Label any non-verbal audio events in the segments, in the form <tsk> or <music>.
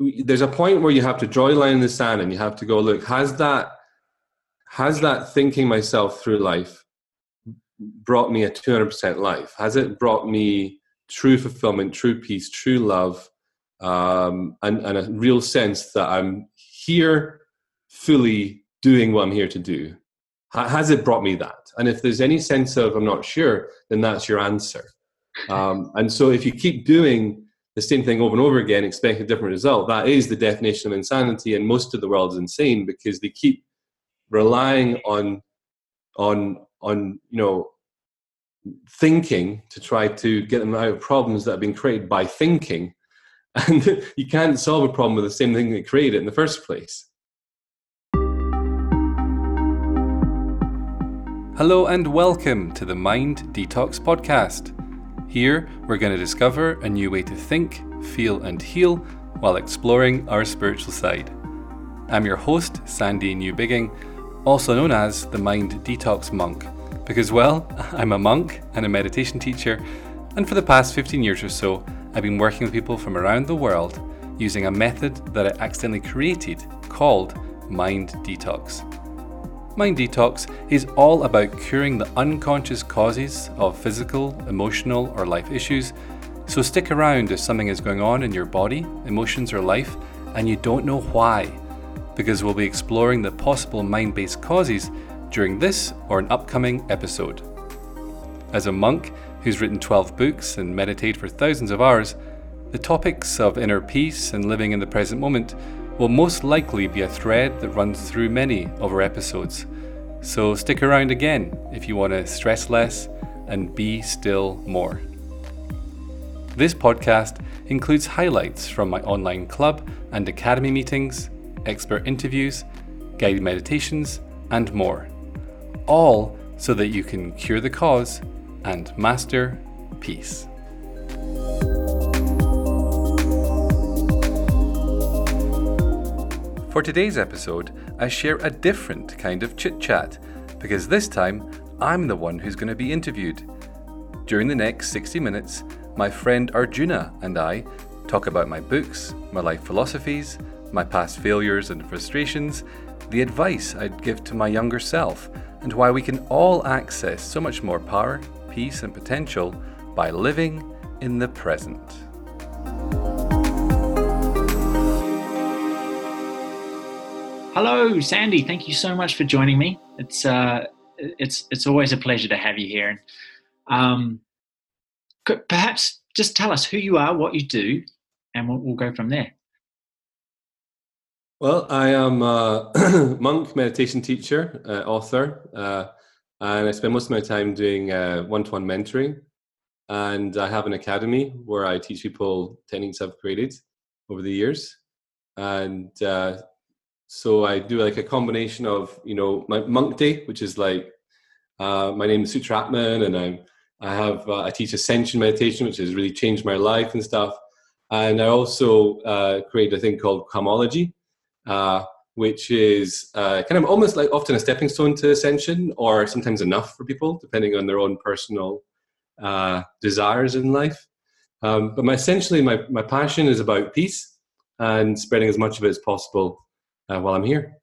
there's a point where you have to draw a line in the sand and you have to go, look, has that has that thinking myself through life brought me a 200% life? Has it brought me true fulfillment, true peace, true love, um, and, and a real sense that I'm here fully doing what I'm here to do? Has it brought me that? And if there's any sense of I'm not sure, then that's your answer. Um, and so if you keep doing the same thing over and over again, expecting a different result, that is the definition of insanity. And most of the world is insane because they keep relying on on on you know thinking to try to get them out of problems that have been created by thinking <laughs> and you can't solve a problem with the same thing that created it in the first place Hello and welcome to the Mind Detox Podcast. Here, we're going to discover a new way to think, feel, and heal while exploring our spiritual side. I'm your host, Sandy Newbigging, also known as the Mind Detox Monk, because, well, <laughs> I'm a monk and a meditation teacher, and for the past 15 years or so, I've been working with people from around the world using a method that I accidentally created called Mind Detox. Mind Detox is all about curing the unconscious causes of physical, emotional, or life issues. So stick around if something is going on in your body, emotions, or life, and you don't know why, because we'll be exploring the possible mind based causes during this or an upcoming episode. As a monk who's written 12 books and meditated for thousands of hours, the topics of inner peace and living in the present moment will most likely be a thread that runs through many of our episodes. So stick around again if you want to stress less and be still more. This podcast includes highlights from my online club and academy meetings, expert interviews, guided meditations, and more. All so that you can cure the cause and master peace. For today's episode, I share a different kind of chit chat because this time I'm the one who's going to be interviewed. During the next 60 minutes, my friend Arjuna and I talk about my books, my life philosophies, my past failures and frustrations, the advice I'd give to my younger self, and why we can all access so much more power, peace, and potential by living in the present. Hello, Sandy. Thank you so much for joining me. It's uh, it's it's always a pleasure to have you here. Um, perhaps just tell us who you are, what you do, and we'll, we'll go from there. Well, I am a <clears throat> monk, meditation teacher, uh, author, uh, and I spend most of my time doing uh, one-to-one mentoring. And I have an academy where I teach people techniques I've created over the years. And uh, so I do like a combination of you know my monk day, which is like uh, my name is Sutra Atman, and I'm I have uh, I teach ascension meditation, which has really changed my life and stuff. And I also uh, create a thing called Calmology, uh, which is uh, kind of almost like often a stepping stone to ascension, or sometimes enough for people, depending on their own personal uh, desires in life. Um, but my essentially my my passion is about peace and spreading as much of it as possible uh, while I'm here.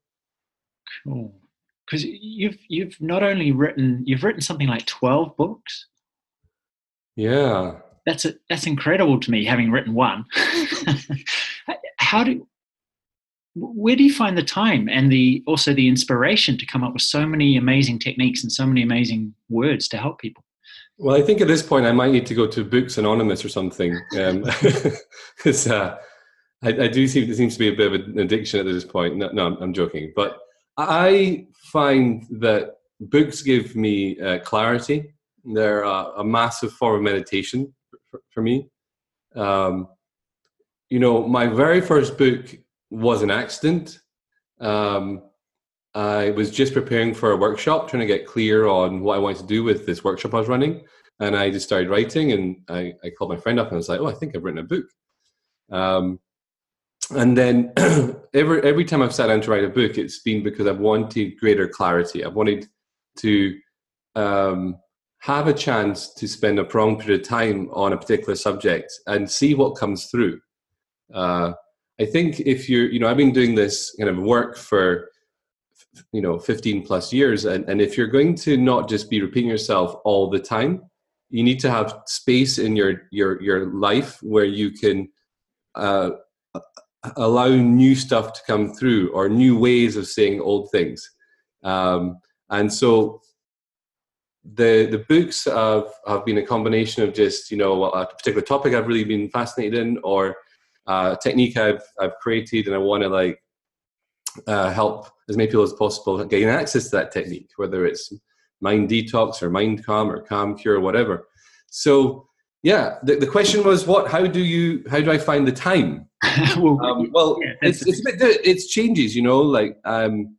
Cool. Because you've you've not only written you've written something like twelve books. Yeah. That's a, that's incredible to me, having written one. <laughs> How do where do you find the time and the also the inspiration to come up with so many amazing techniques and so many amazing words to help people? Well, I think at this point I might need to go to Books Anonymous or something. Um, <laughs> uh, I, I, do see there seems to be a bit of an addiction at this point. No, no I'm joking, but I find that books give me uh, clarity. They're a, a, massive form of meditation for, for me. Um, you know, my very first book was an accident. Um, I was just preparing for a workshop, trying to get clear on what I wanted to do with this workshop I was running. And I just started writing, and I, I called my friend up and I was like, "Oh, I think I've written a book." Um, and then <clears throat> every every time I've sat down to write a book, it's been because I've wanted greater clarity. I've wanted to um, have a chance to spend a prolonged period of time on a particular subject and see what comes through. Uh, I think if you're, you know, I've been doing this kind of work for, you know, 15 plus years. And, and if you're going to not just be repeating yourself all the time, you need to have space in your, your, your life where you can uh, allow new stuff to come through or new ways of saying old things. Um, and so the the books have, have been a combination of just you know a particular topic I've really been fascinated in, or a technique I've I've created, and I want to like uh, help as many people as possible gain access to that technique, whether it's mind detox or mind calm or calm cure or whatever. So yeah, the, the question was what? How do you? How do I find the time? <laughs> well, um, well yeah, it's it's, bit, it's changes, you know. Like um,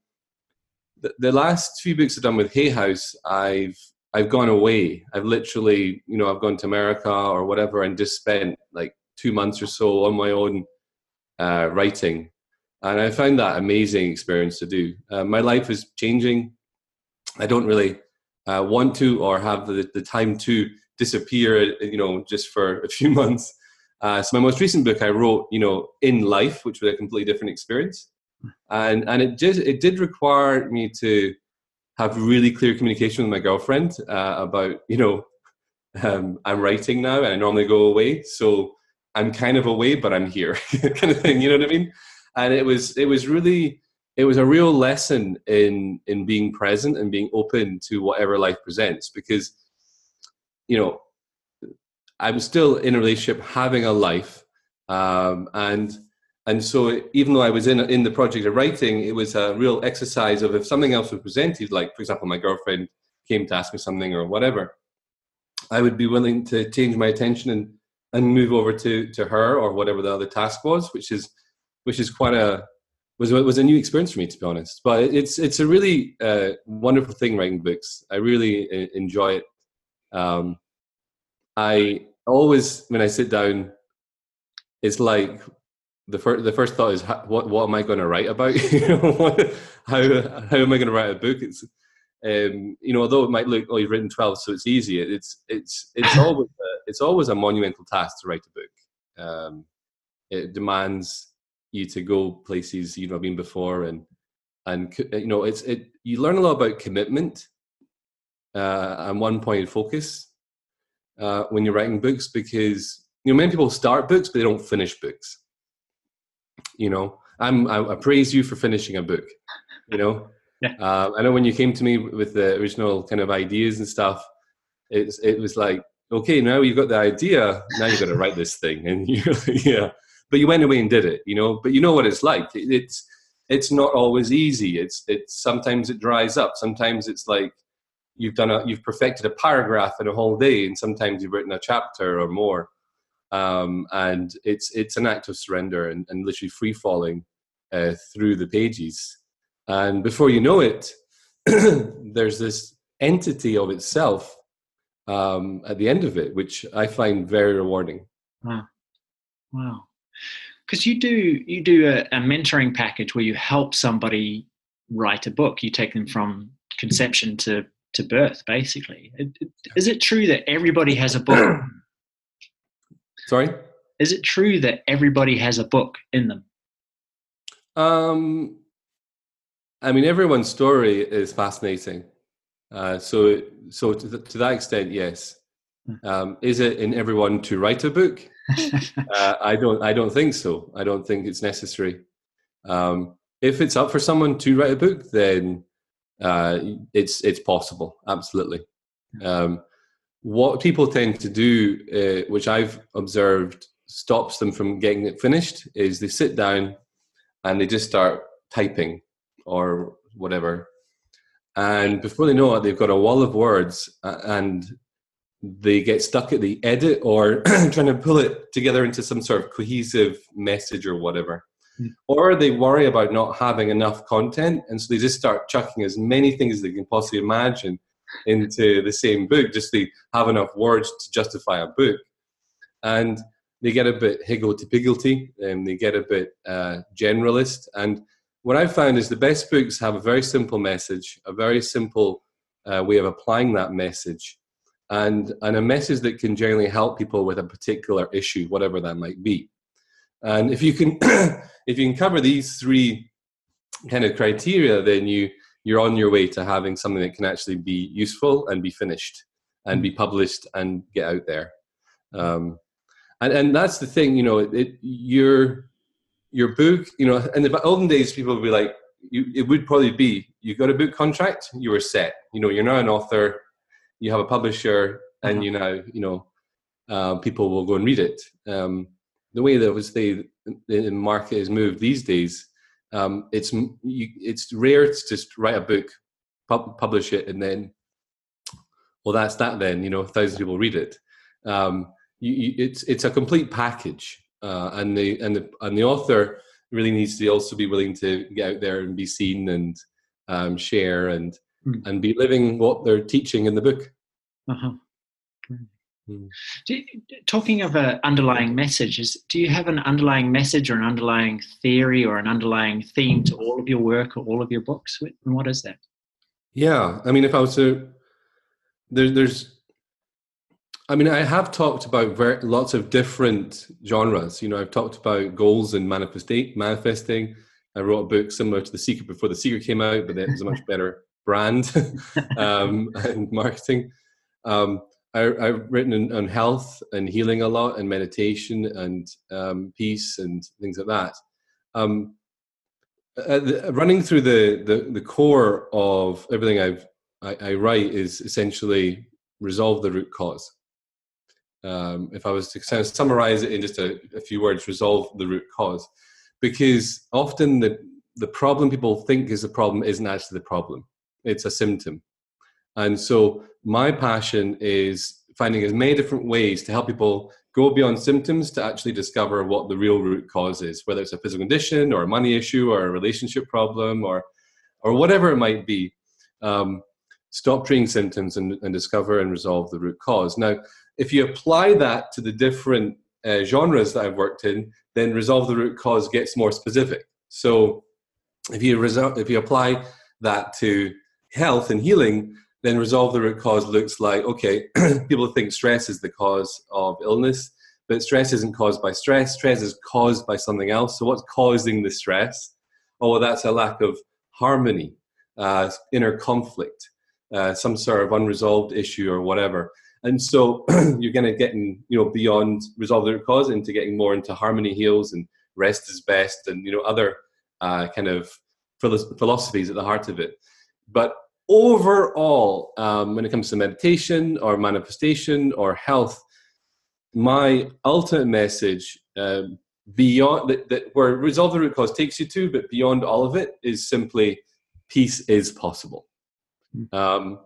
the, the last few books I've done with Hay House, I've I've gone away. I've literally, you know, I've gone to America or whatever and just spent like two months or so on my own uh, writing. And I found that amazing experience to do. Uh, my life is changing. I don't really uh, want to or have the, the time to disappear, you know, just for a few <laughs> months. Uh, so my most recent book I wrote, you know, in life, which was a completely different experience, and and it just it did require me to have really clear communication with my girlfriend uh, about you know um, I'm writing now and I normally go away, so I'm kind of away, but I'm here, <laughs> kind of thing. You know what I mean? And it was it was really it was a real lesson in in being present and being open to whatever life presents because you know I'm still in a relationship, having a life, um, and and so, even though I was in in the project of writing, it was a real exercise of if something else was presented, like for example, my girlfriend came to ask me something or whatever, I would be willing to change my attention and and move over to to her or whatever the other task was, which is which is quite a was was a new experience for me to be honest. But it's it's a really uh, wonderful thing writing books. I really uh, enjoy it. Um, I always when I sit down, it's like the first the first thought is what what am I going to write about? <laughs> you know, how how am I going to write a book? It's um, you know, although it might look oh you've written twelve, so it's easy. It's it's it's <laughs> always a, it's always a monumental task to write a book. Um, it demands you to go places you've not been before, and and you know it's it you learn a lot about commitment uh, and one point focus uh, when you're writing books because you know many people start books but they don't finish books. You know i'm i, I praise you for finishing a book you know? <laughs> Yeah. Uh, i know when you came to me with the original kind of ideas and stuff it's it was like okay now you've got the idea now you've got to write this thing. And <laughs> you yeah. But you went away and did it you know? But you know what it's like. It, it's it's not always easy. It's it's sometimes it dries up. Sometimes it's like you've done a you've perfected a paragraph in a whole day and sometimes you've written a chapter or more um, and it's it's an act of surrender and, and literally free falling uh, through the pages. And before you know it, <clears throat> there's this entity of itself um, at the end of it, which I find very rewarding. Wow, wow! Because you do you do a, a mentoring package where you help somebody write a book. You take them from conception to to birth, basically. Is it true that everybody has a book <clears throat> Sorry? Is it true that everybody has a book in them? Um, I mean, everyone's story is fascinating. Uh, so, so to, th- to that extent, yes. Hmm. Um, is it in everyone to write a book? <laughs> uh, I don't. I don't think so. I don't think it's necessary. Um, if it's up for someone to write a book, then uh, it's it's possible. Absolutely. Um, what people tend to do, uh, which I've observed stops them from getting it finished, is they sit down and they just start typing or whatever. And before they know it, they've got a wall of words and they get stuck at the edit or <clears throat> trying to pull it together into some sort of cohesive message or whatever. Mm. Or they worry about not having enough content, and so they just start chucking as many things as they can possibly imagine into the same book just to have enough words to justify a book. And they get a bit higgledy-piggledy and they get a bit uh, generalist. And what I've found is the best books have a very simple message, a very simple uh, way of applying that message, and, and a message that can generally help people with a particular issue, whatever that might be. And if you can, <clears throat> if you can cover these three kind of criteria, then you you're on your way to having something that can actually be useful and be finished and be published and get out there. Um, and and that's the thing, you know, it, it your your book, you know, in the olden days, people would be like, you, it would probably be you got a book contract, you were set. You know, you're now an author, you have a publisher, and uh-huh. you now, you know, uh, people will go and read it. Um, the way that was the, the market has moved these days, um, it's you, it's rare to just write a book, pub, publish it, and then, well, that's that. Then you know, thousands of people read it. Um, you, you, it's it's a complete package, uh, and the and the and the author really needs to also be willing to get out there and be seen and um, share and mm. and be living what they're teaching in the book. Uh-huh. Mm. Talking of an underlying message, is, do you have an underlying message or an underlying theory or an underlying theme to all of your work or all of your books? And what is that? Yeah, I mean, if I was to, there, there's, I mean, I have talked about very, lots of different genres. You know, I've talked about goals and manifesting. Manifesting. I wrote a book similar to The Secret before The Secret came out, but it was a much <laughs> better brand <laughs> um, and marketing. Um, I, have written on, health and healing a lot, and meditation and um, peace and things like that. Um, uh, the, running through the, the, the core of everything I've I, I, write is essentially resolve the root cause. Um, if I was to kind of summarize it in just a, a few words, resolve the root cause, because often the the problem people think is the problem isn't actually the problem; it's a symptom. And so my passion is finding as many different ways to help people go beyond symptoms to actually discover what the real root cause is, whether it's a physical condition or a money issue or a relationship problem or or whatever it might be. Um, stop treating symptoms and, and, discover and resolve the root cause. Now, if you apply that to the different uh, genres that I've worked in, then resolve the root cause gets more specific. So, if you result, if you apply that to health and healing, then resolve the root cause looks like okay, <clears throat> people think stress is the cause of illness, but stress isn't caused by stress. Stress is caused by something else. So, what's causing the stress? Oh, that's a lack of harmony, uh, inner conflict, uh, some sort of unresolved issue or whatever. And so <clears throat> you're going to get in, you know beyond resolve the root cause into getting more into harmony heals and rest is best and you know other uh, kind of philosophies at the heart of it. But overall, um, when it comes to meditation or manifestation or health, my ultimate message uh, beyond that, that, where resolve the root cause takes you to, but beyond all of it is simply peace is possible. Hmm. Um,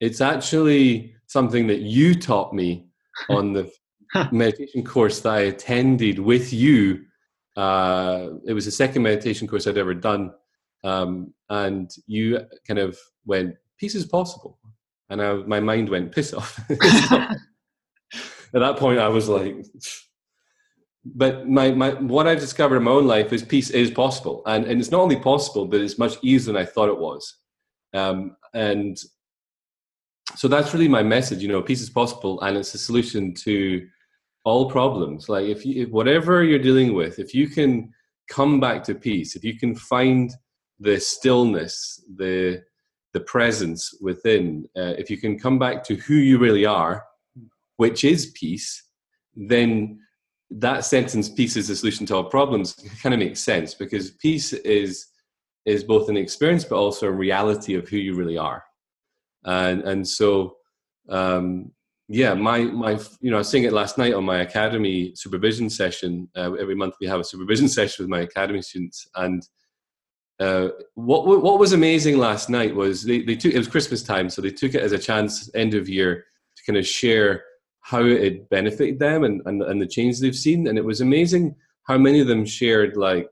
it's actually something that you taught me <laughs> on the meditation course that I attended with you. Uh, it was the second meditation course I'd ever done. Um, and you kind of went, peace is possible. And I, my mind went, piss off. <laughs> <laughs> At that point, I was like, but my, my what I've discovered in my own life is peace is possible. And, and it's not only possible, but it's much easier than I thought it was. Um, and so that's really my message you know peace is possible and it's a solution to all problems like if you if whatever you're dealing with if you can come back to peace if you can find the stillness the the presence within uh, if you can come back to who you really are which is peace then that sentence peace is the solution to all problems kind of makes sense because peace is is both an experience but also a reality of who you really are and and so um, yeah, my my you know I was saying it last night on my academy supervision session. Uh, every month we have a supervision <laughs> session with my academy students, and uh, what what was amazing last night was they, they took it was Christmas time, so they took it as a chance end of year to kind of share how it benefited them and, and and the change they've seen, and it was amazing how many of them shared like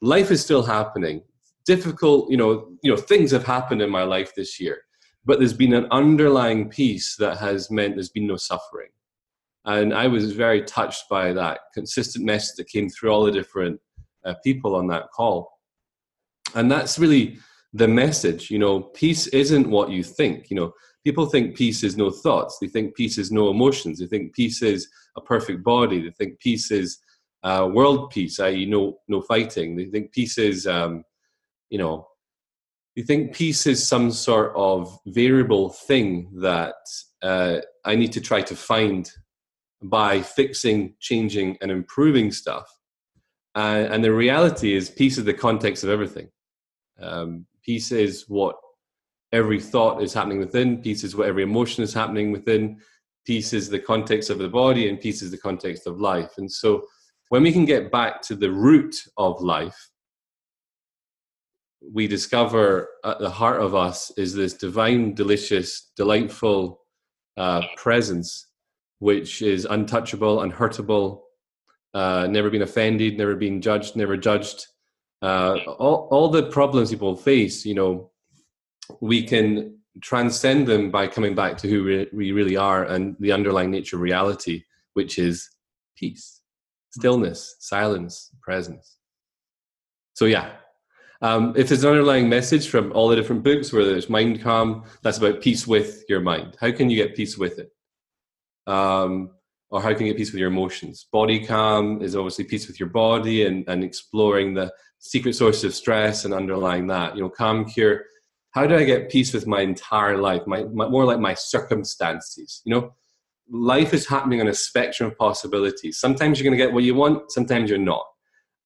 life is still happening difficult you know you know things have happened in my life this year but there's been an underlying peace that has meant there's been no suffering. And I was very touched by that consistent message that came through all the different uh, people on that call. And that's really the message. You know, peace isn't what you think. You know, people think peace is no thoughts. They think peace is no emotions. They think peace is a perfect body. They think peace is uh, world peace, i.e., no no fighting. They think peace is, um, you know, you think peace is some sort of variable thing that uh, I need to try to find by fixing, changing, and improving stuff. Uh, and the reality is, peace is the context of everything. Um, peace is what every thought is happening within. Peace is what every emotion is happening within. Peace is the context of the body, and peace is the context of life. And so, when we can get back to the root of life, we discover at the heart of us is this divine, delicious, delightful uh, presence, which is untouchable, unhurtable, uh, never been offended, never been judged, never judged. Uh, all, all the problems people face, you know, we can transcend them by coming back to who we, we really are and the underlying nature of reality, which is peace, stillness, silence, presence. So, yeah, um, if there's an underlying message from all the different books, whether it's Mind Calm, that's about peace with your mind. How can you get peace with it? Um, or how can you get peace with your emotions? Body Calm is obviously peace with your body and, and exploring the secret source of stress and underlying that. You know, Calm Cure, how do I get peace with my entire life? My, my more like my circumstances. You know, life is happening on a spectrum of possibilities. Sometimes you're going to get what you want, sometimes you're not.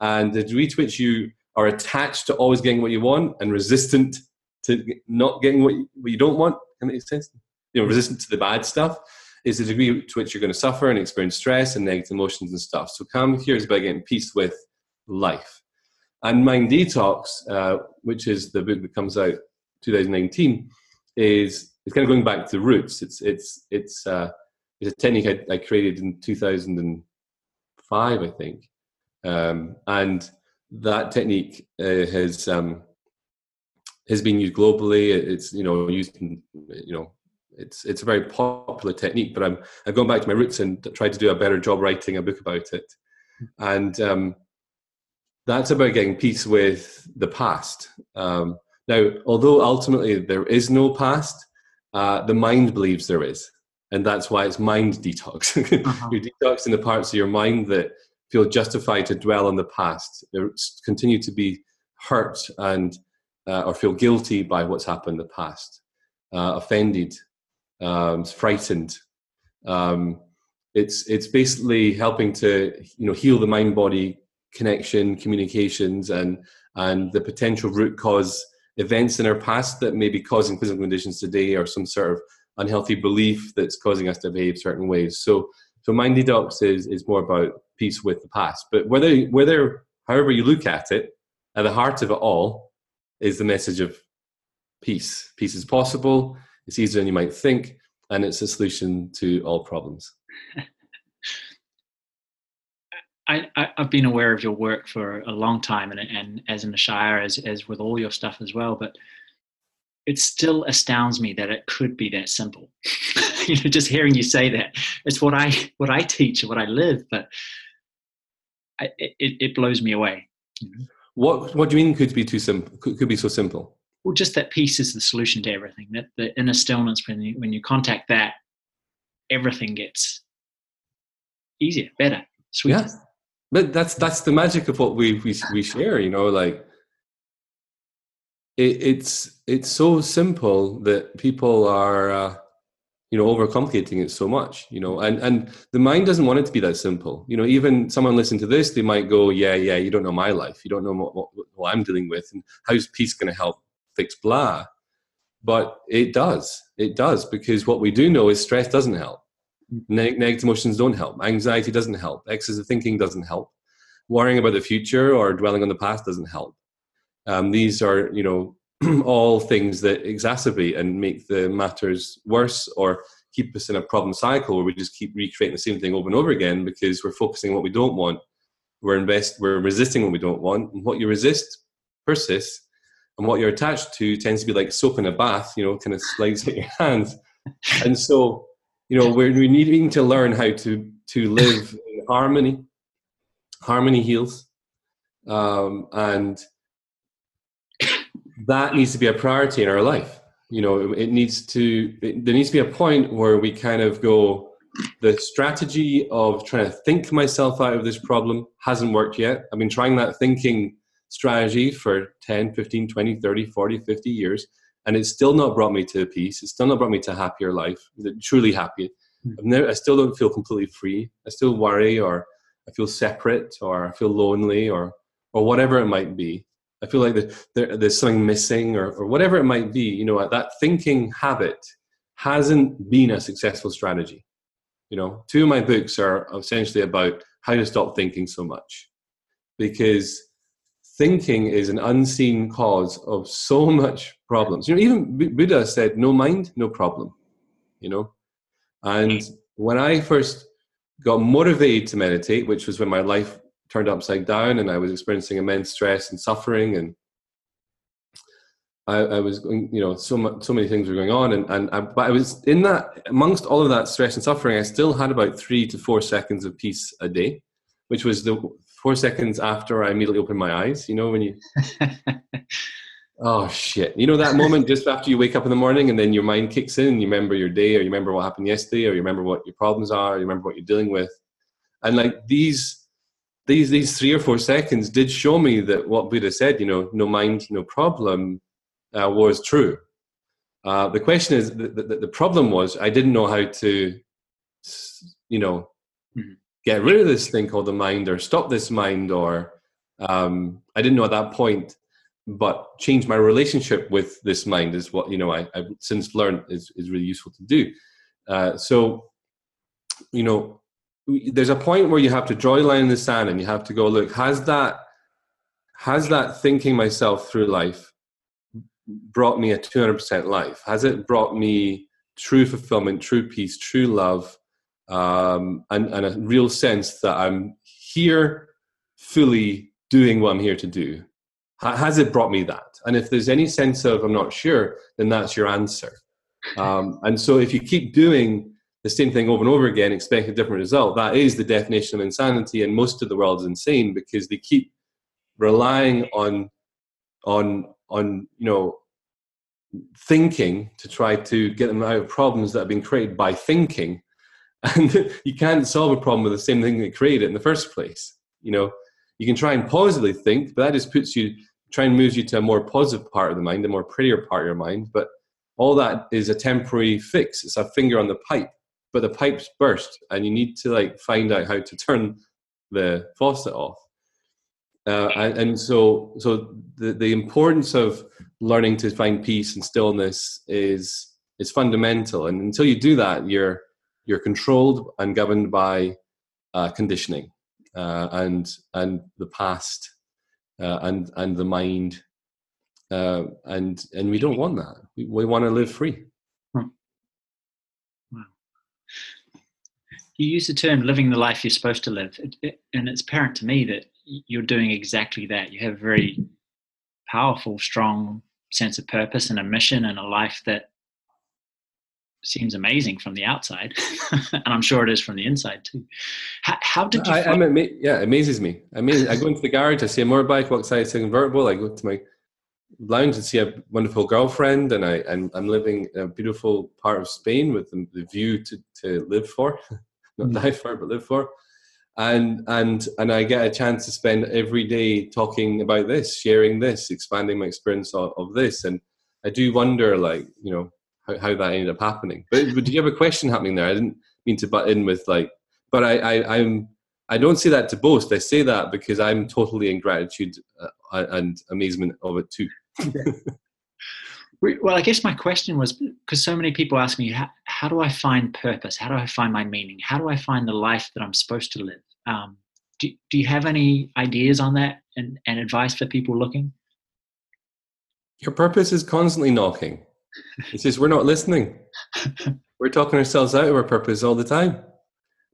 And the degree to which you are attached to always getting what you want and resistant to not getting what you, what you don't want. Can make sense? You know, resistant to the bad stuff is the degree to which you're going to suffer and experience stress and negative emotions and stuff. So Calm Cure is about getting peace with life. And Mind Detox, uh, which is the book that comes out 2019, is it's kind of going back to roots. It's it's it's uh, it's a technique I, I created in 2005, I think, um, and that technique uh, has um, has been used globally. It's you know used in, you know it's it's a very popular technique. But I'm I've gone back to my roots and tried to do a better job writing a book about it, and um, that's about getting peace with the past. Um, now, although ultimately there is no past, uh, the mind believes there is, and that's why it's mind detox. <laughs> uh-huh. You're detoxing the parts of your mind that feel justified to dwell on the past, continue to be hurt and uh, or feel guilty by what's happened in the past, uh, offended, um, frightened. Um, it's it's basically helping to you know heal the mind body connection, communications, and and the potential root cause events in our past that may be causing physical conditions today, or some sort of unhealthy belief that's causing us to behave certain ways. So so mind detox is is more about peace with the past. But whether whether however you look at it, at the heart of it all is the message of peace. Peace is possible. It's easier than you might think, and it's a solution to all problems. <laughs> I, have been aware of your work for a long time, and, and as in the Shire, as, as with all your stuff as well. But it still astounds me that it could be that simple. <laughs> you know, just hearing you say that, it's what I what I teach and what I live. But I, it, it blows me away. You know? What What do you mean could be too simple? Could, could be so simple? Well, just that peace is the solution to everything. That the inner stillness when you when you contact that, everything gets easier, better, sweeter. Yeah, but that's that's the magic of what we we we share. You know, like it, it's it's so simple that people are. Uh, you know overcomplicating it so much you know and and the mind doesn't want it to be that simple you know even someone listening to this they might go yeah yeah you don't know my life you don't know what, what, what i'm dealing with and how's peace going to help fix blah but it does it does because what we do know is stress doesn't help ne- negative emotions don't help anxiety doesn't help excessive thinking doesn't help worrying about the future or dwelling on the past doesn't help um, these are you know <clears throat> all things that exacerbate and make the matters worse or keep us in a problem cycle where we just keep recreating the same thing over and over again because we're focusing on what we don't want. We're invest we're resisting what we don't want. And what you resist persists. And what you're attached to tends to be like soap in a bath, you know, kind of slides at your <laughs> hands. And so, you know, we're we're needing to learn how to to live <coughs> in harmony. Harmony heals. Um, and that needs to be a priority in our life. You know, it needs to, it, there needs to be a point where we kind of go, the strategy of trying to think myself out of this problem hasn't worked yet. I've been trying that thinking strategy for 10, 15, 20, 30, 40, 50 years, and it's still not brought me to peace. It's still not brought me to a happier life, truly happy. Hmm. Never, I still don't feel completely free. I still worry or I feel separate or I feel lonely or, or whatever it might be. I feel like there, there's something missing or, or whatever it might be. You know, that thinking habit hasn't been a successful strategy. You know, two of my books are essentially about how to stop thinking so much because thinking is an unseen cause of so much problems. You know, even Buddha said, no mind, no problem, you know. And when I first got motivated to meditate, which was when my life turned upside down and I was experiencing immense stress and suffering and I, I was going, you know, so much, so many things were going on, and and I, but I was in that amongst all of that stress and suffering. I still had about three to four seconds of peace a day, which was the four seconds after I immediately opened my eyes. You know, when you, <laughs> oh shit, you know that moment just after you wake up in the morning, and then your mind kicks in, and you remember your day, or you remember what happened yesterday, or you remember what your problems are, or you remember what you're dealing with, and like these. These these three or four seconds did show me that what Buddha said, you know, no mind, no problem, uh, was true. Uh, the question is, the, the, the, problem was I didn't know how to, you know. Get rid of this thing called the mind or stop this mind or um, I didn't know at that point, but change my relationship with this mind is what, you know, I, have since learned is, is really useful to do. Uh, so, you know, there's a point where you have to draw a line in the sand and you have to go, look, has that, has that thinking myself through life brought me a 200% life? Has it brought me true fulfillment, true peace, true love, um, and, and a real sense that I'm here fully doing what I'm here to do? Has it brought me that? And if there's any sense of I'm not sure, then that's your answer. Um, and so if you keep doing the same thing over and over again, expect a different result, that is the definition of insanity. And most of the world is insane because they keep relying on on on you know thinking to try to get them out of problems that have been created by thinking and <laughs> you can't solve a problem with the same thing that created it in the first place you know? You can try and positively think but that just puts you try and moves you to a more positive part of the mind a more prettier part of your mind but all that is a temporary fix. It's a finger on the pipe but the pipe's burst and you need to like find out how to <laughs> turn the faucet off. Uh, and, and, so so the, the importance of learning to find peace and stillness is is fundamental. And until you do that you're you're controlled and governed by uh, conditioning uh, and and the past uh, and and the mind uh, and and we don't want that we, we want to live free hmm. wow. you use the term living the life you're supposed to live it, it, and it's apparent to me that you're doing exactly that. You have a very powerful, strong sense of purpose and a mission and a life that seems amazing from the outside, <laughs> and I'm sure it is from the inside too. How, how did you? I, find- ama- yeah, it amazes me. I mean, I go into the garage, I see a motorbike, walk outside, a convertible. I go to my lounge and see a wonderful girlfriend, and I and I'm living in a beautiful part of Spain with the, the view to to live for, <laughs> not mm. die for, but live for and and and I get a chance to spend every day talking about this, sharing this, expanding my experience of, of this, and I do wonder, like you know, how, how that ended up happening. But, do you have a question happening there? I didn't mean to butt in with like, but I, I I'm I don't say that to boast. I say that because I'm totally in gratitude uh, and amazement of it too. <laughs> well, I guess my question was because so many people ask me, how, how, do I find purpose? How do I find my meaning? How do I find the life that I'm supposed to live? Um, do, do you have any ideas on that and, and advice for people looking? Your purpose is constantly knocking. It's says, we're not listening. we're talking ourselves out of our purpose all the time.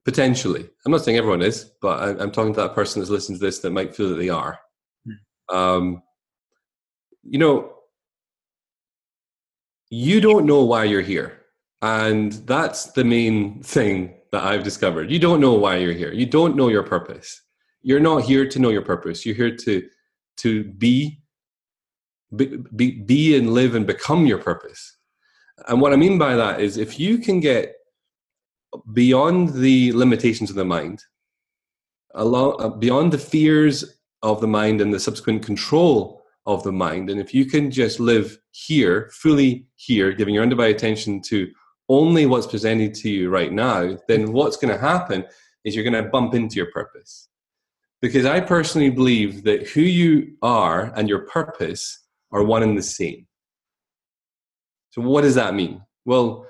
Potentially. I'm not saying everyone is, but I, am talking to that person that's listening to this that might feel that they are. Hmm. Um, you know, you don't know why you're here. And that's the main thing that I've discovered. You don't know why you're here. You don't know your purpose. You're not here to know your purpose. You're here to to be be, be and live and become your purpose. And what I mean by that is if you can get beyond the limitations of the mind, along, uh, beyond the fears of the mind and the subsequent control of the mind. And if you can just live here, fully here, giving your undivided attention to only what's presented to you right now, then what's going to happen is you're going to bump into your purpose. Because I personally believe that who you are and your purpose are one and the same. So, what does that mean? Well,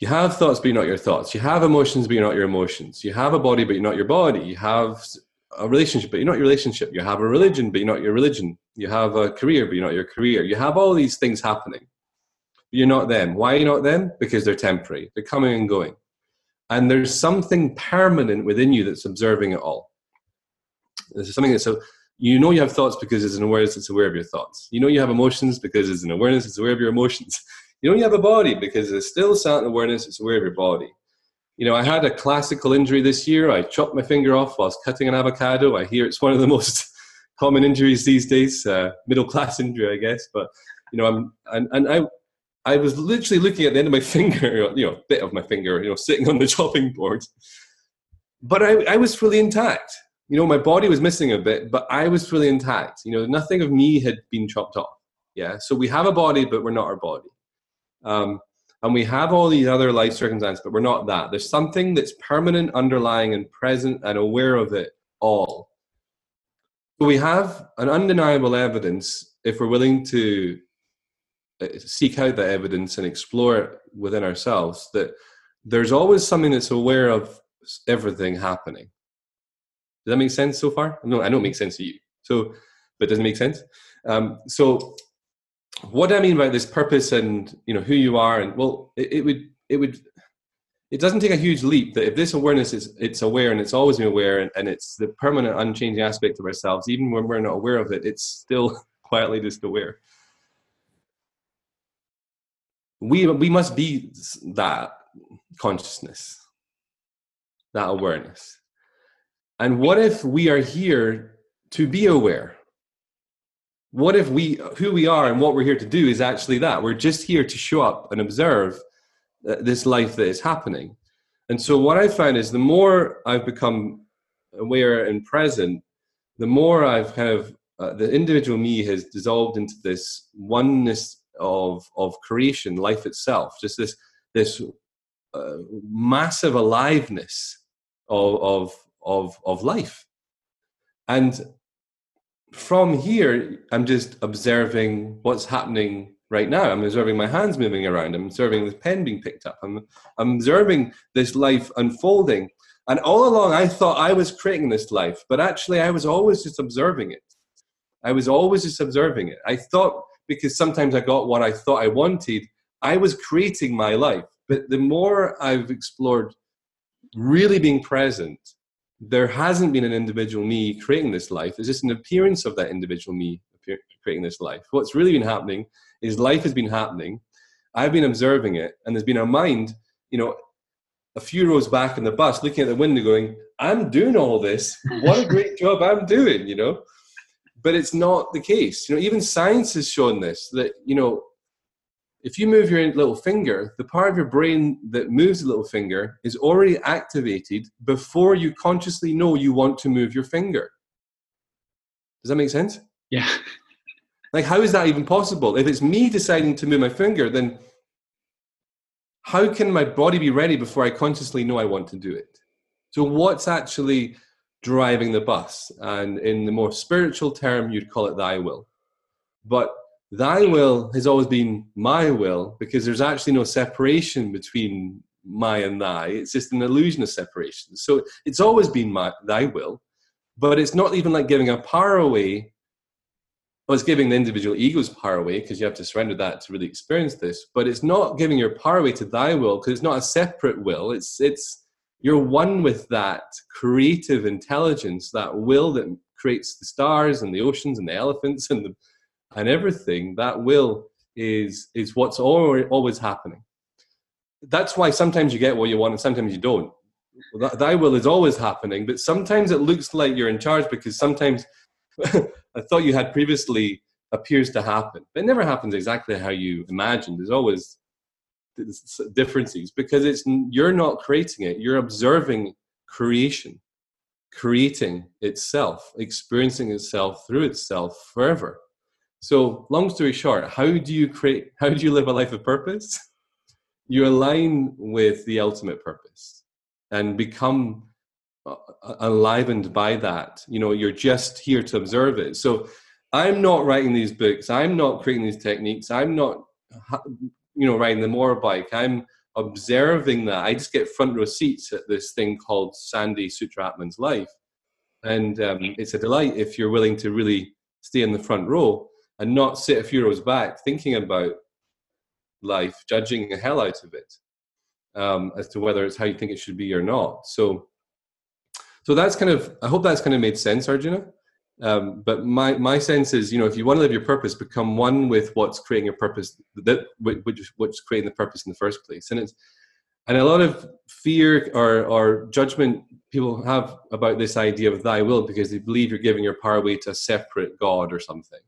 you have thoughts, but you're not your thoughts. You have emotions, but you're not your emotions. You have a body, but you're not your body. You have a relationship, but you're not your relationship. You have a religion, but you're not your religion. You have a career, but you're not your career. You have all these things happening. You're not them. Why are you not them? Because they're temporary. They're coming and going. And there's something permanent within you that's observing it all. There's something that's so you know you have thoughts because there's an awareness that's aware of your thoughts. You know you have emotions because there's an awareness that's aware of your emotions. <laughs> You know you have a body because there's still certain awareness that's aware of your body. You know, I had a classical injury this year. I chopped my finger off whilst cutting an avocado. I hear it's one of the <laughs> most common injuries these days, uh, middle class injury, I guess. But you know, I'm and, and I I was literally looking at the end of my <laughs> finger, you know, bit of my finger, you know, sitting on the chopping board. But I, I was fully intact you know, my body was missing a bit, but I was fully intact. You know, nothing of me had been chopped off. Yeah. So we have a body, but we're not our body. Um, and we have all these other life circumstances, but we're not that. There's something that's permanent, underlying, and present, and aware of it all. So we have an undeniable evidence if we're willing to uh, seek out that evidence and explore it within ourselves that there's always something that's aware of everything happening does that make sense so far? No, I don't make sense to you. So, but does it make sense? Um, so, what I mean by this purpose and you know who you are, and well, it, it would it would it doesn't take a huge leap that if this awareness is it's aware and it's always been aware and, and it's the permanent unchanging aspect of ourselves even when we're not aware of it it's still <laughs> quietly just aware we we must be that consciousness that awareness and what if we are here to be aware? What if we, who we are and what we're here to do is actually that? We're just here to show up and observe uh, this life that is happening. And so, what I found is the more I've become aware and present, the more I've kind of, uh, the individual me has dissolved into this oneness of, of creation, life itself, just this, this uh, massive aliveness of, of of of life. And from here i'm just observing what's happening right now. I'm observing my hands moving around. I'm observing the pen being picked up. I'm, I'm observing this life unfolding. And all along i thought i was creating this life but actually i was always just observing it. I was always just observing it. I thought because sometimes i got what i thought i wanted i was creating my life. But the more i've explored really being present there hasn't been an individual me creating this life. It's just an appearance of that individual me creating this life. What's really been happening is life has been happening. I've been observing it, and there's been a mind, you know, a few rows back in the bus, looking at the window, going, "I'm doing all this. What a great job I'm doing," you know. But it's not the case. You know, even science has shown this that you know if you move your little finger, the part of your brain that moves the little finger is already activated before you consciously know you want to move your finger. Does that make sense? Yeah. <laughs> Like, how is that even possible? If it's me deciding to move my finger, then how can my body be ready before I consciously know I want to do it? So, what's actually driving the bus? And in the more spiritual term, you'd call it thy will. But thy will has always been my will because there's actually no separation between my and thy. It's just an illusion of separation. So it's always been my, thy will, but it's not even like giving a power away. Well, it's giving the individual ego's power away because you have to surrender that to really experience this. But it's not giving your power away to thy will because it's not a separate will. It's it's you're one with that creative intelligence, that will that creates the stars and the oceans and the elephants and the and everything, that will is is what's always happening. That's why sometimes you get what you want and sometimes you don't. Thy will is always happening, but sometimes it looks like you're in charge because sometimes <laughs> I thought you had previously appears to happen. But it never happens exactly how you imagined. There's always differences because it's you're not creating it you're observing creation creating itself experiencing itself through itself forever so long story short how do you create how do you live a life of purpose you align with the ultimate purpose and become uh, enlivened by that you know you're just here to observe it so i'm not writing these books i'm not creating these techniques i'm not you know, riding the motorbike. I'm observing that. I just get front row seats at this thing called Sandy Sutraatman's life. And um, it's a delight if you're willing to really stay in the front row and not sit a few rows back thinking about life, judging the hell out of it um, as to whether it's how you think it should be or not. So, so that's kind of. I hope that's kind of made sense, Arjuna. Um, but my my sense is, you know, if you want to live your purpose, become one with what's creating your purpose, that which what's creating the purpose in the first place. And it's and a lot of fear or or judgment people have about this idea of thy will because they believe you're giving your power away to a separate God or something.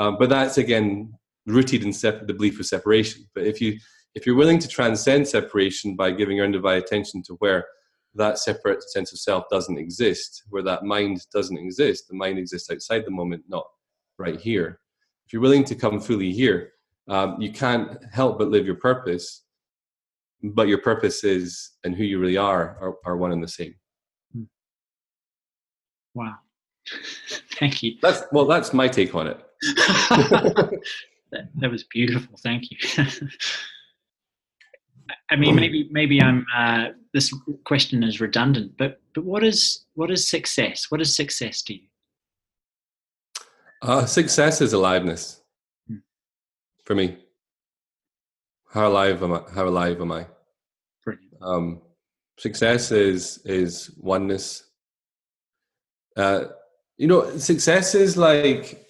Um, but that's again rooted in sep- the belief of separation. But if you if you're willing to transcend separation by giving your undivided attention to where that separate sense of self doesn't exist, where that mind doesn't exist. The mind exists outside the moment, not right here. If you're willing to come fully here, um, you can't help but live your purpose, but your purpose is and who you really are are, are one and the same. Hmm. Wow. <laughs> Thank you. That's well, that's my take on it. <laughs> that, that was beautiful. Thank you. <laughs> I mean, maybe maybe I'm uh, this question is redundant, but but what is what is success? What is success to you? Uh, success is aliveness hmm. for me. How alive am I? How alive am I? Um, success is is oneness. Uh, you know, success is like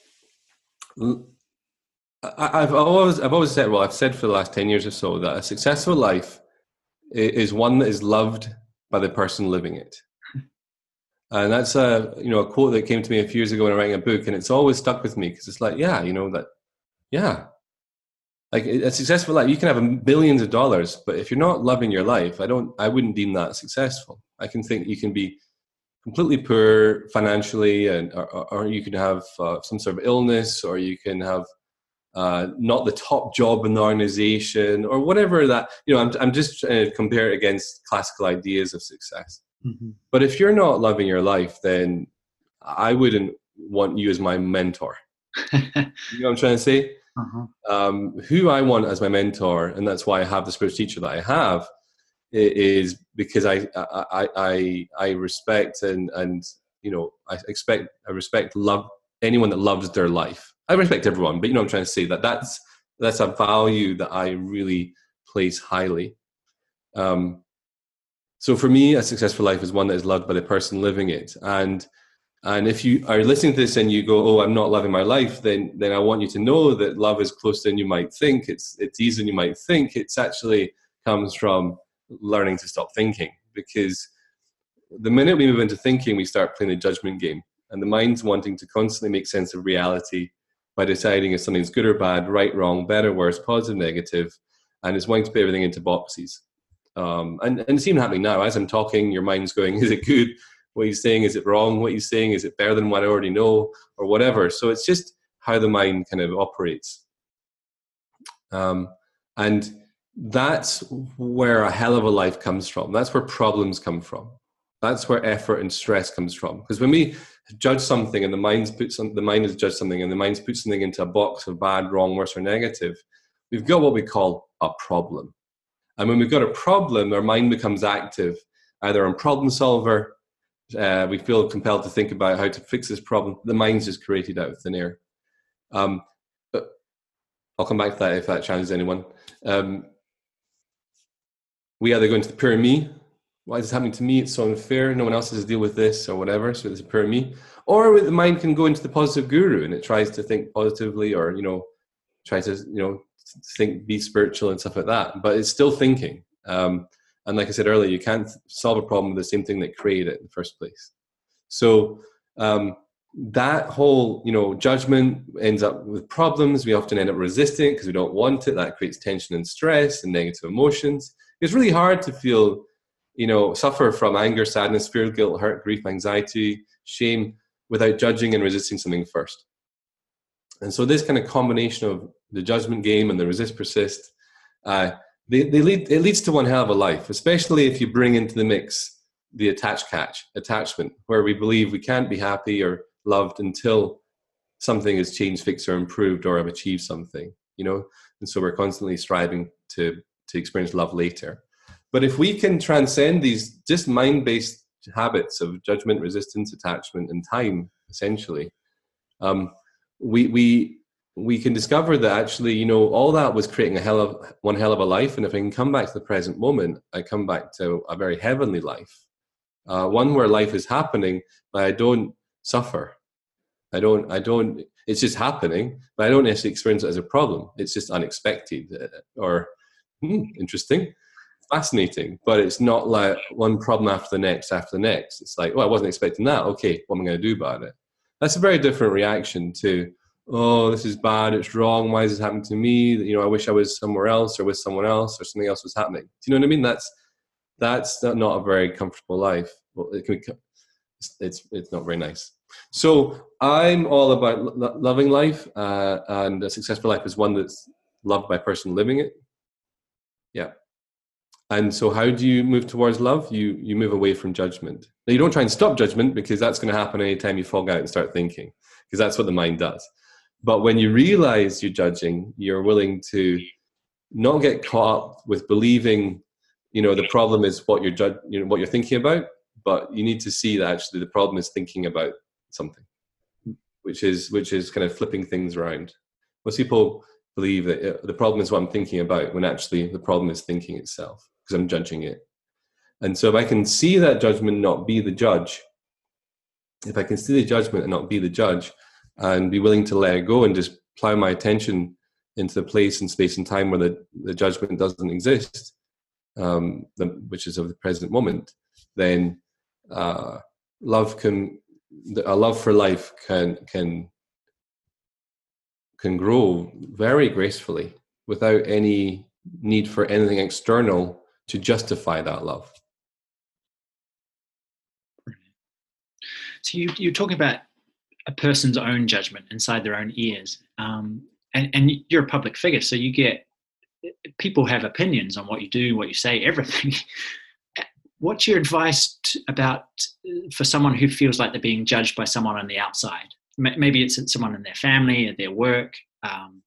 I, have always I've always said well I've said for the last ten years or so that a successful life is one that is loved by the person living it, <laughs> and that's a you know a quote that came to me a few years ago when I was writing a book, and it's always stuck with me because it's like yeah you know that yeah like a successful life you can have billions of dollars but if you're not loving your life I don't I wouldn't deem that successful. I can think you can be completely poor financially and or, or you can have uh, some sort of illness or you can have uh, not the top job in the organization or whatever that you know i'm, I'm just trying to compare it against classical ideas of success mm-hmm. but if you're not loving your life then i wouldn't want you as my mentor you know what i'm trying to say <laughs> uh-huh. um, who i want as my mentor and that's why i have the spiritual teacher that i have is because i i i, I respect and and you know i expect i respect love anyone that loves their life I respect everyone, but you know I'm trying to say that that's that's a value that I really place highly. Um, so for me, a successful life is one that is loved by the person living it. And and if you are listening to this and you go, "Oh, I'm not loving my life," then then I want you to know that love is closer than you might think. It's it's easier than you might think. It's actually comes from learning to stop thinking because the minute we move into thinking, we start playing a judgment game, and the mind's wanting to constantly make sense of reality by deciding if something's good or bad, right, wrong, better, worse, positive, negative, and it's wanting to put everything into boxes. Um, and, and it's even happening now. As I'm talking, your mind's going, is it good? What he's saying, is it wrong? What he's saying, is it better than what I already know? Or whatever. So it's just how the mind kind of operates. Um, and that's where a hell of a life comes from. That's where problems come from. That's where effort and stress comes from. Because when we judge something and the mind's put some, the mind has judged something and the mind's put something into a box of bad, wrong, worse, or negative, we've got what we call a problem. And when we've got a problem, our mind becomes active, either on problem solver, uh, we feel compelled to think about how to fix this problem. The mind's just created out of thin air. Um, I'll come back to that if that challenges anyone. Um, we either go into the poor me, why is this happening to me? It's so unfair. No one else has to deal with this or whatever. So it's per me. Or the mind can go into the positive guru and it tries to think positively or, you know, try to, you know, think, be spiritual and stuff like that. But it's still thinking. Um, and like I said earlier, you can't solve a problem with the same thing that created it in the first place. So, um, that whole you know judgment ends up with problems we often end up resisting because we don't want it that creates tension and stress and negative emotions it's really hard to feel you know suffer from anger sadness fear guilt hurt grief anxiety shame without judging and resisting something first and so this kind of combination of the judgment game and the resist persist uh, they, they lead it leads to one hell of a life especially if you bring into the mix the attach catch attachment where we believe we can't be happy or loved until something is changed, fixed, or improved, or have achieved something. You know, and so we're constantly striving to to experience love later. But if we can transcend these just mind-based habits of judgment, resistance, attachment, and time, essentially, um, we we we can discover that actually, you know, all that was creating a hell of one hell of a life. And if I can come back to the present moment, I come back to a very heavenly life, uh, one where life is happening, but I don't suffer. I don't, I don't, it's just happening, but I don't necessarily experience it as a problem. It's just unexpected uh, or hmm, interesting, fascinating, but it's not like one problem after the next after the next. It's like, well, I wasn't expecting that. Okay, what am I going to do about it? That's a very different reaction to, oh, this is bad, it's wrong, why is this happening to me? You know, I wish I was somewhere else or with someone else or something else was happening. Do you know what I mean? That's, that's not a very comfortable life. Well, it can, it's it's not very nice. So I'm all about lo- loving life, uh, and a successful life is one that's loved by a person living it. Yeah. And so, how do you move towards love? You you move away from judgment. Now, you don't try and stop judgment because that's going to happen anytime you fog out and start thinking, because that's what the mind does. But when you realize you're judging, you're willing to not get caught up with believing, you know, the problem is what you're you know, what you're thinking about, but you need to see that actually the problem is thinking about something which is which is kind of flipping things around most people believe that uh, the problem is what i'm thinking about when actually the problem is thinking itself because i'm judging it. And so if i can see that judgment not be the judge if i can see the judgment and not be the judge and be willing to let it go and just plow my attention into the place and space and time where the, the judgment doesn't exist um, the, which is of the present moment then uh, love can a love for life can can can grow very gracefully without any need for anything external to justify that love. So you you're talking about a person's own judgment inside their own ears, um, and and you're a public figure, so you get people have opinions on what you do, what you say, everything. <laughs> what's your advice t- about uh, for someone who feels like they're being judged by someone on the outside? Maybe it's someone in their family, at their work. Um,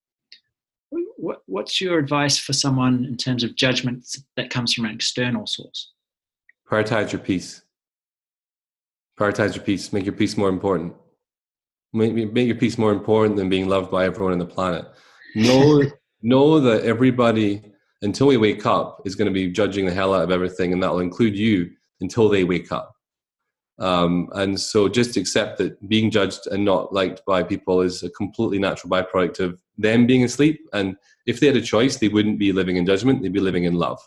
what, what's your advice for someone in terms of judgment that comes from an external source? Prioritize your peace. Prioritize your peace. Make your peace more important. Make, make your peace more important than being loved by everyone on the planet. Know, <laughs> know that everybody until we wake up is going to be judging the hell out of everything, and that will include you until they wake up. Um, and so just accept that being judged and not liked by people is a completely natural byproduct of them being asleep. And if they had a choice, they wouldn't be living in judgment, they'd be living in love.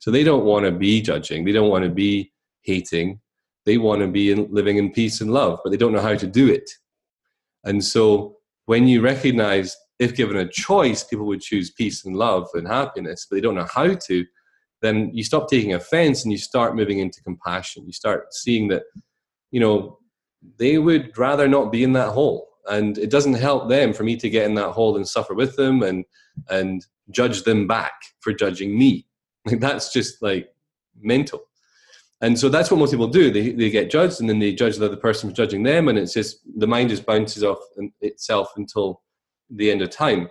So they don't want to be judging, they don't want to be hating, they want to be in, living in peace and love, but they don't know how to do it. And so when you recognize if given a choice, people would choose peace and love and happiness, but they don't know how to, then you stop taking offense and you start moving into compassion. You start seeing that, you know, they would rather not be in that hole. And it doesn't help them for me to get in that hole and suffer with them and and judge them back for judging me. <laughs> Like that's just like mental. And so that's what most people do. They, they get judged and then they judge the other person for judging them. And it's just the mind just bounces off itself until the end of time,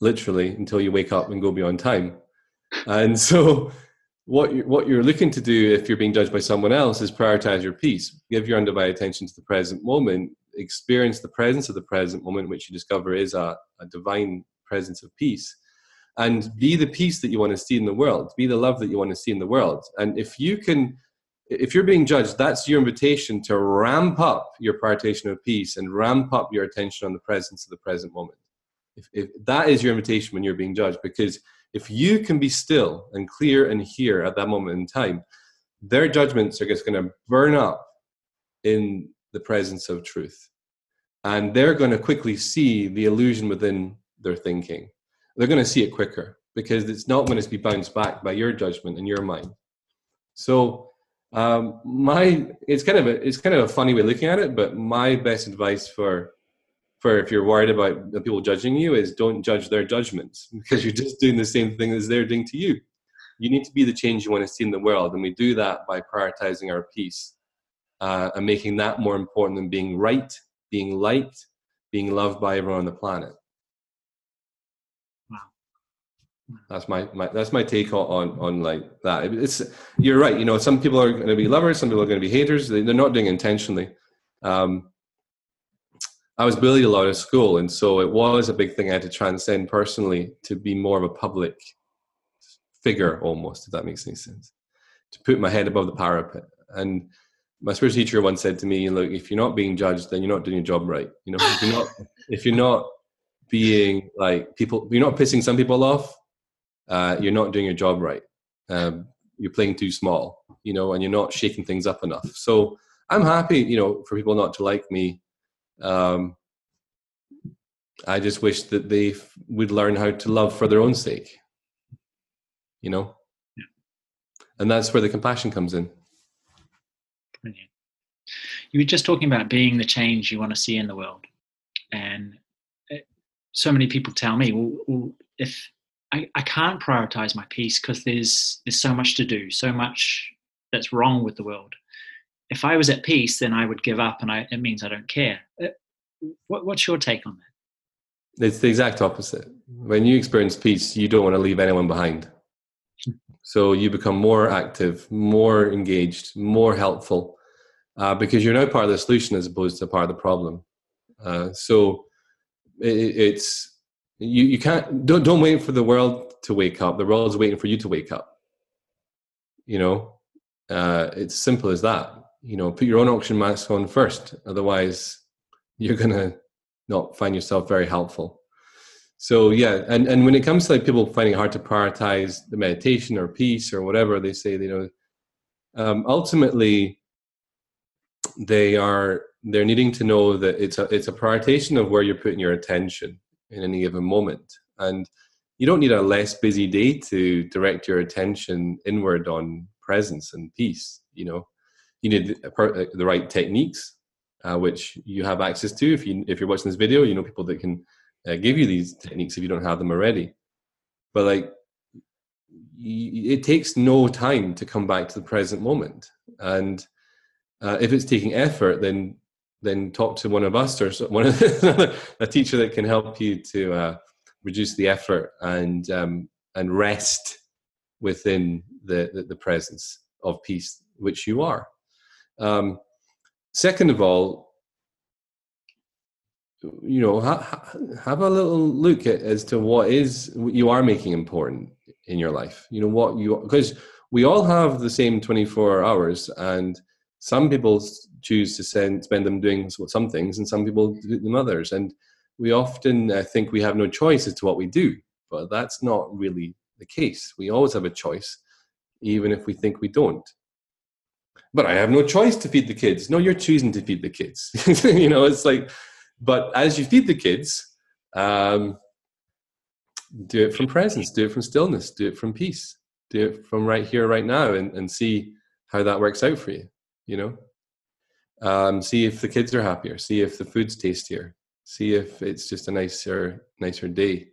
literally until you wake up and go beyond time. And <laughs> so, what you're, what you're looking to do if you're being judged by someone else is prioritize your peace, give your undivided attention to the present moment, experience the presence of the present moment, which you discover is a, a divine presence of peace, and be the peace that you want to see in the world, be the love that you want to see in the world. And if you can if you're being judged, that's your invitation to ramp up your prioritization of peace and ramp up your attention on the presence of the present moment. If, if that is your invitation when you're being judged, because if you can be still and clear and hear at that moment in time, their judgments are just going to burn up in the presence of truth. And they're going to quickly see the illusion within their thinking. They're going to see it quicker because it's not going to be bounced back by your judgment and your mind. So um, my it's kind of a it's kind of a funny way of looking at it, but my best advice for for if you're worried about the people judging you is don't judge their judgments <laughs> because you're just doing the same thing as they're doing to you. You need to be the change you want to see in the world, and we do that by prioritizing our peace uh, and making that more important than being right, being liked, being loved by everyone on the planet. Wow. That's my, my that's my take on on like that. It's you're right. You know, some people are going to be lovers, some people are going to be haters. They, are not doing it intentionally. Um, I was bullied a lot at school, and so it was a big thing I had to transcend personally to be more of a public figure, almost, if that makes any sense. To put my head above the parapet. And my spiritual teacher once said to me, "Look, if you're not being judged, then you're not doing your job right. You know, if you're not <laughs> if you're not being like people, you're not pissing some people off uh, you're not doing your job right. Um, you're playing too small, you know, and you're not shaking things up enough. So I'm happy, you know, for people not to like me. Um, I just wish that they would learn how to love for their own sake, you know, yeah. and that's where the compassion comes in. Brilliant. You were just talking about being the change you want to see in the world, and uh, so many people tell me, well, well if I, I can't prioritize my peace because there's there's so much to do, so much that's wrong with the world. If I was at peace, then I would give up, and I, it means I don't care. Uh, what, what's your take on that? It's the exact opposite. When you experience peace, you don't want to leave anyone behind. <laughs> So you become more active, more engaged, more helpful, uh, because you're now part of the solution as opposed to part of the problem. Uh, so it, it's you, you can't don't don't wait for the world to wake up. The world's waiting for you to wake up. You know, uh, it's simple as that. You know, put your own oxygen mask on first. Otherwise, you're gonna not find yourself very helpful. So yeah, and and when it comes to like people finding it hard to prioritize the meditation or peace or whatever they say, you know, um, ultimately they are they're needing to know that it's a it's a prioritization of where you're putting your attention in any given moment. And you don't need a less busy day to direct your attention inward on presence and peace. You know, you need the right techniques, uh, which you have access to. If you if you're watching this video, you know people that can uh, give you these techniques if you don't have them already. But like, it takes no time to come back to the present moment, and uh, if it's taking effort, then then talk to one of us or <laughs> one of a teacher that can help you to uh, reduce the effort and um, and rest within the, the, the presence of peace, which you are. Um, second of all, you know, ha- have a little look at as to what is you are making important in your life. You know what you because we all have the same twenty four hours and some people choose to send, spend them doing some things and some people do them others. And we often think we have no choice as to what we do but that's not really the case. We always have a choice even if we think we don't but i have no choice to feed the kids. No you're choosing to feed the kids. <laughs> You know it's like but as you feed the kids um, do it from presence do it from stillness do it from peace do it from right here right now and, and see how that works out for you you know? Um, see if the kids are happier see if the food's tastier see if it's just a nicer nicer day.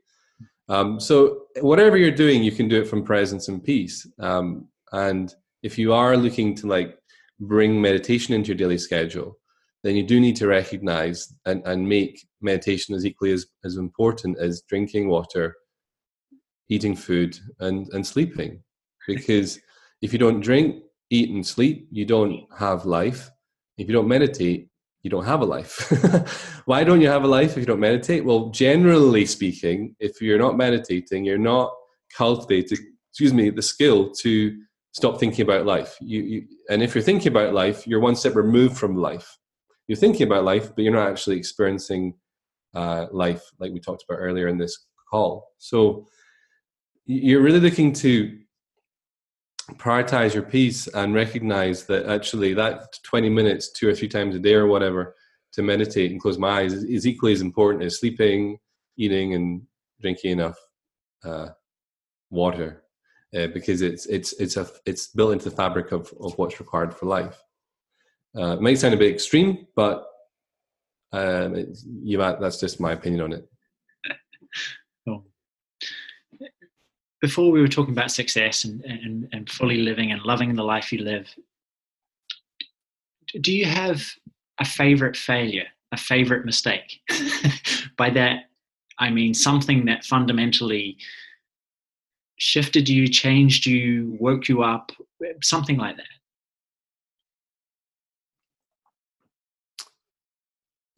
Um, so whatever you're doing you can do it from presence and peace. Um, and if you are looking to like bring meditation into your daily schedule then you do need to recognize and, and make meditation as equally as, as important as drinking water eating food and, and sleeping because if you don't drink eat and sleep you don't have life if you don't meditate, you don't have a life. <laughs> Why don't you have a life if you don't meditate? Well, generally speaking, if you're not meditating, you're not cultivating, excuse me, the skill to stop thinking about life. You, you, and if you're thinking about life, you're one step removed from life. You're thinking about life, but you're not actually experiencing uh, life like we talked about earlier in this call. So you're really looking to prioritize your peace and recognize that actually that 20 minutes two or three times a day or whatever to meditate and close my eyes is, equally as important as sleeping eating and drinking enough uh, water uh, because it's it's it's a it's built into the fabric of, of what's required for life. Uh, it might sound a bit extreme but um, you, that's just my opinion on it. <laughs> Before we were talking about success and, and, and fully living and loving the life you live, do you have a favorite failure, a favorite mistake? <laughs> By that, I mean something that fundamentally shifted you, changed you, woke you up, something like that.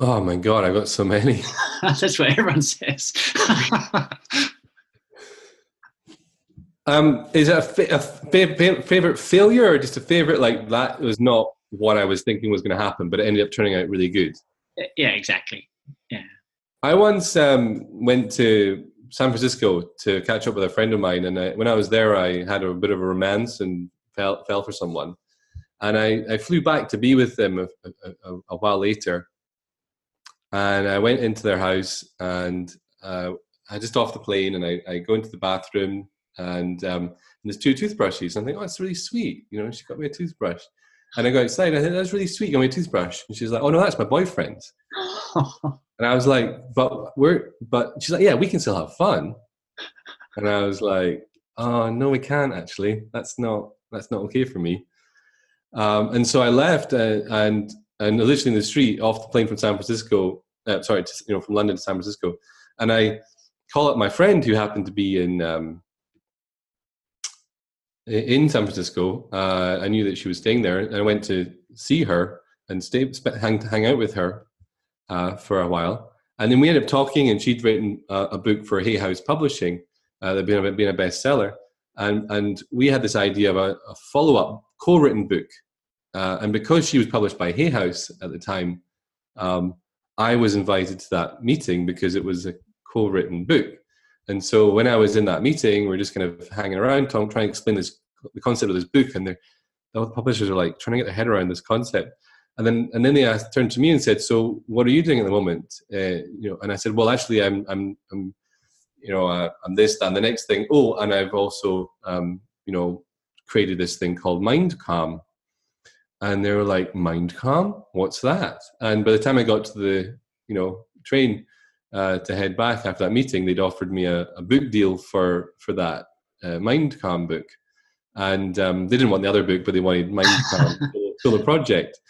Oh my God, I got so many. <laughs> <laughs> That's what everyone says. <laughs> Um, is it a, fa- a fa- favorite failure or just a favorite like that was not what I was thinking was going to happen, but it ended up turning out really good? Yeah, exactly. Yeah. I once um, went to San Francisco to catch up with a friend of mine, and I, when I was there, I had a bit of a romance and fell fell for someone, and I, I flew back to be with them a, a, a while later, and I went into their house and uh, I just off the plane, and I, I go into the bathroom and, um, and there's two toothbrushes. And I think, oh, it's really sweet. You know, she got me a toothbrush. And I go outside, And I think that's really sweet. Got me a toothbrush. And she's like, oh no, that's my boyfriend. <laughs> and I was like, but we're, but she's like, yeah, we can still have fun. And I was like, oh no, we can't actually. That's not, that's not okay for me. Um, and so I left uh, and, and literally in the street off the plane from San Francisco, uh, sorry, to, you know, from London to San Francisco. And I call up my friend who happened to be in, um, in San Francisco. Uh, I knew that she was staying there, and I went to see her and stay hang hang out with her uh, for a while. And then we ended up talking, and she'd written uh, a book for Hay House Publishing uh, that had been a bestseller. And and we had this idea of a, a follow up co-written book. Uh, and because she was published by Hay House at the time, um, I was invited to that meeting because it was a co-written book. And so when I was in that meeting, we are just kind of hanging around, Tom, trying to explain this the concept of this book, and the publishers are like trying to get their head around this concept. And then and then they asked, turned to me and said, "So what are you doing at the moment?" Uh, you know, and I said, "Well, actually, I'm I'm I'm you know uh, I'm this and the next thing. Oh, and I've also um, you know created this thing called Mind Calm." And they were like, "Mind Calm? What's that?" And by the time I got to the you know train uh, to head back after that meeting, they'd offered me a, a book deal for for that uh, Mind Calm book, and um, they didn't want the other book, but they wanted Mind Calm fill <laughs> the project.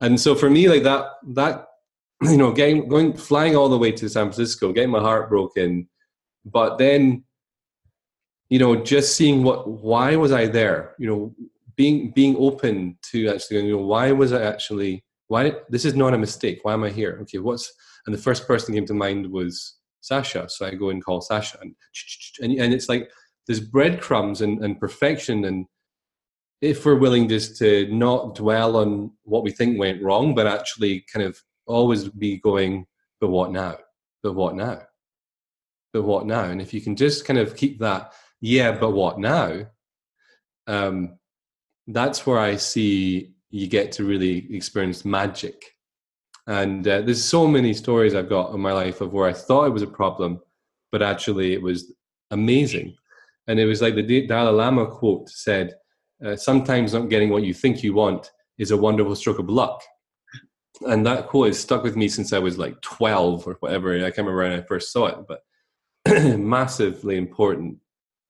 And so for me, like that, that <clears throat> you know, getting going flying all the way to San Francisco, getting my heart broken, but then you know, just seeing what why was I there? You know, being being open to actually, you know, why was I actually why this is not a mistake? Why am I here? Okay, what's and the first person came to mind was Sasha. So I go and call Sasha, and <tsk> and, and it's like there's breadcrumbs and, and perfection. And if we're willing just to not dwell on what we think went wrong, but actually kind of always be going, but what now? But what now? But what now? And if you can just kind of keep that, yeah, but what now? Um, that's where I see you get to really experience magic and uh, there's so many stories I've got in my life of where I thought it was a problem, but actually it was amazing. And it was like the Dalai Lama quote said, uh, sometimes not getting what you think you want is a wonderful stroke of luck. And that quote has stuck with me since I was like 12 or whatever. I can't remember when I first saw it, but <clears throat> massively important,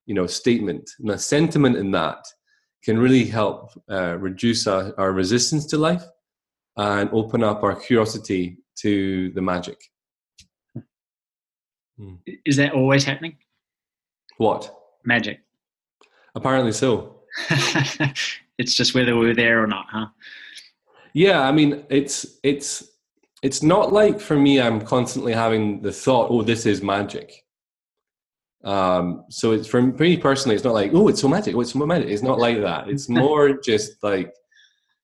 you know, statement. And the sentiment in that can really help uh, reduce our, our resistance to life and open up our curiosity to the magic. Is that always happening? What? Magic. Apparently so. <laughs> it's just whether we're there or not, huh? Yeah, I mean, it's it's it's not like for me. I'm constantly having the thought, "Oh, this is magic." Um, so it's for me personally, it's not like, "Oh, it's so magic." Oh, it's so magic. It's not like that. It's <laughs> more just like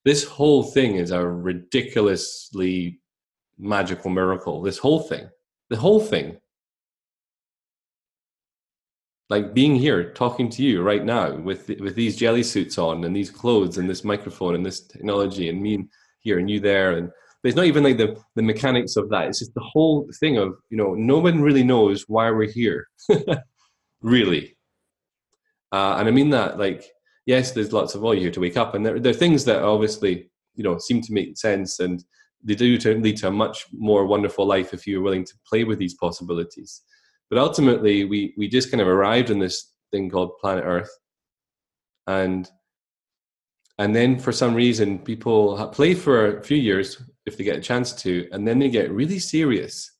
this whole thing is a ridiculously magical miracle. This whole thing, the whole thing. Like being here talking to you right now with with these jelly suits on and these clothes and this microphone and this technology and me here and you there. And it's not even like the the mechanics of that. It's just the whole thing of you know no one really knows why we're here. <laughs> Really. Uh, and i mean that like yes there's lots of oh you're here to wake up. And there, there are things that obviously you know seem to make sense and they do lead to a much more wonderful life if you're willing to play with these possibilities but ultimately, we we just kind of arrived in this thing called planet Earth, and and then for some reason, people play for a few years if they get a chance to, and then they get really serious,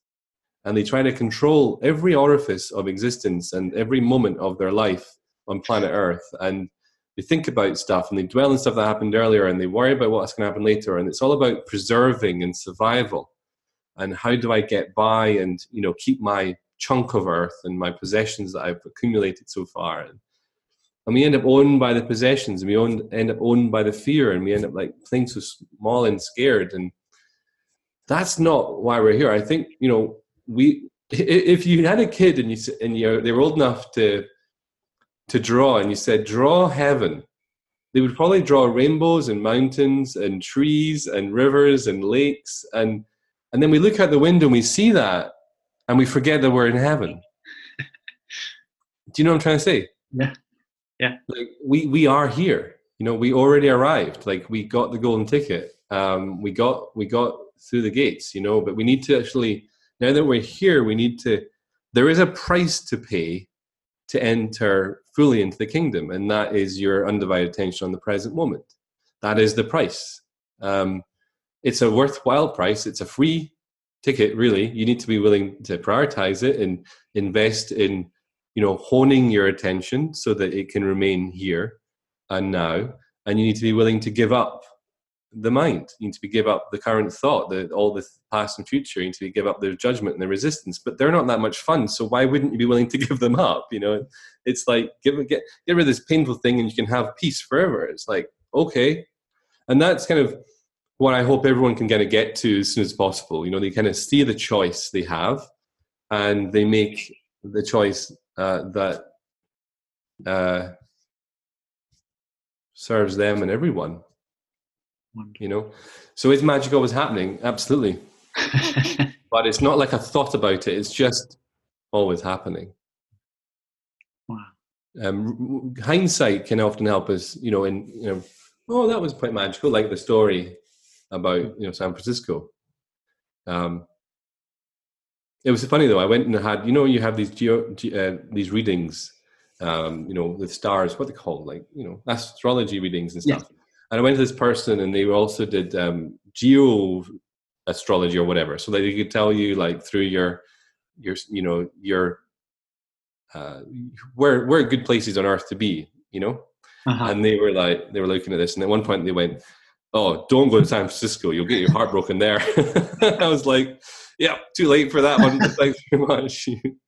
and they try to control every orifice of existence and every moment of their life on planet Earth, and they think about stuff and they dwell on stuff that happened earlier and they worry about what's going to happen later. And it's all about preserving and survival. And how do i get by and you know keep my chunk of earth and my possessions that I've accumulated so far. And, and we end up owned by the possessions and we own, end up owned by the fear and we end up like playing so small and scared. And that's not why we're here. I think, you know, we, if you had a kid and you, and you, they were old enough to, to draw and you said, draw heaven, they would probably draw rainbows and mountains and trees and rivers and lakes and and then we look out the window and we see that and we forget that we're in heaven. Do you know what I'm trying to say? Yeah. Yeah. Like we we are here. You know, we already arrived. Like we got the golden ticket. Um, we got we got through the gates. You know, but we need to actually now that we're here, we need to. There is a price to pay to enter fully into the kingdom, and that is your undivided attention on the present moment. That is the price. Um, it's a worthwhile price. It's a free ticket really. You need to be willing to prioritize it and invest in you know honing your attention so that it can remain here and now. And you need to be willing to give up the mind. You need to be give up the current thought the, all the past and future. You need to be give up the judgment and the resistance. But they're not that much fun so why wouldn't you be willing to <laughs> give them up you know? It's like give get get rid of this painful thing and you can have peace forever. It's like okay. And that's kind of what I hope everyone can kind of get to as soon as possible. You know, they kind of see the choice they have, and they make the choice uh, that uh, serves them and everyone. You know, so is magic always happening? Absolutely, <laughs> but it's not like I thought about it. It's just always happening. Wow. Um, hindsight can often help us. You know, in you know, oh, that was quite magical, like the story about you know San Francisco. Um, it was funny though. I went and had you know you have these geo, uh, these readings, um, you know, with stars. What they call like you know astrology readings and stuff. Yeah. And I went to this person, and they also did um, geo astrology or whatever, so that they could tell you like through your your you know your uh, where where good places on earth to be, you know. Uh-huh. And they were like they were looking at this, and at one point they went, oh, don't go to San Francisco. You'll get your heart broken there. <laughs> I was like, yeah, too late for that one. <laughs> Thanks very much.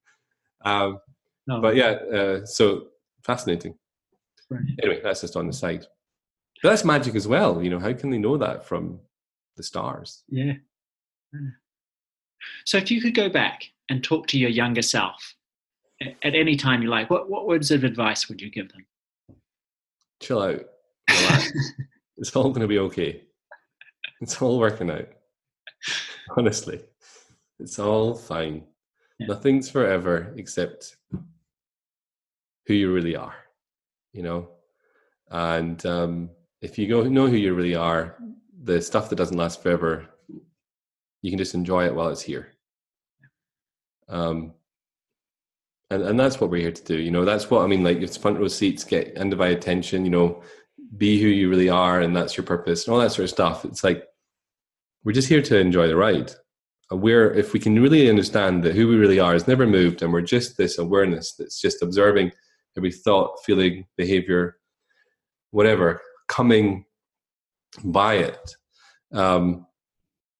<laughs> um, no. But yeah, uh, so fascinating. Right. Anyway, that's just on the side. But that's magic as well. You know, how can they know that from the stars? Yeah. So if you could go back and talk to your younger self at any time you like, what, what words of advice would you give them? Chill out. It's all going to be okay. It's all working out. Honestly, it's all fine. Yeah. Nothing's forever except who you really are, you know? And um, if you go know who you really are, the stuff that doesn't last forever, you can just enjoy it while it's here. Um, and, and that's what we're here to do. You know, that's what I mean. Like, if front row seats get undivided attention, you know, be who you really are and that's your purpose and all that sort of stuff. It's like we're just here to enjoy the ride. We're if we can really understand that who we really are is never moved and we're just this awareness that's just observing every thought feeling behavior whatever coming by it um,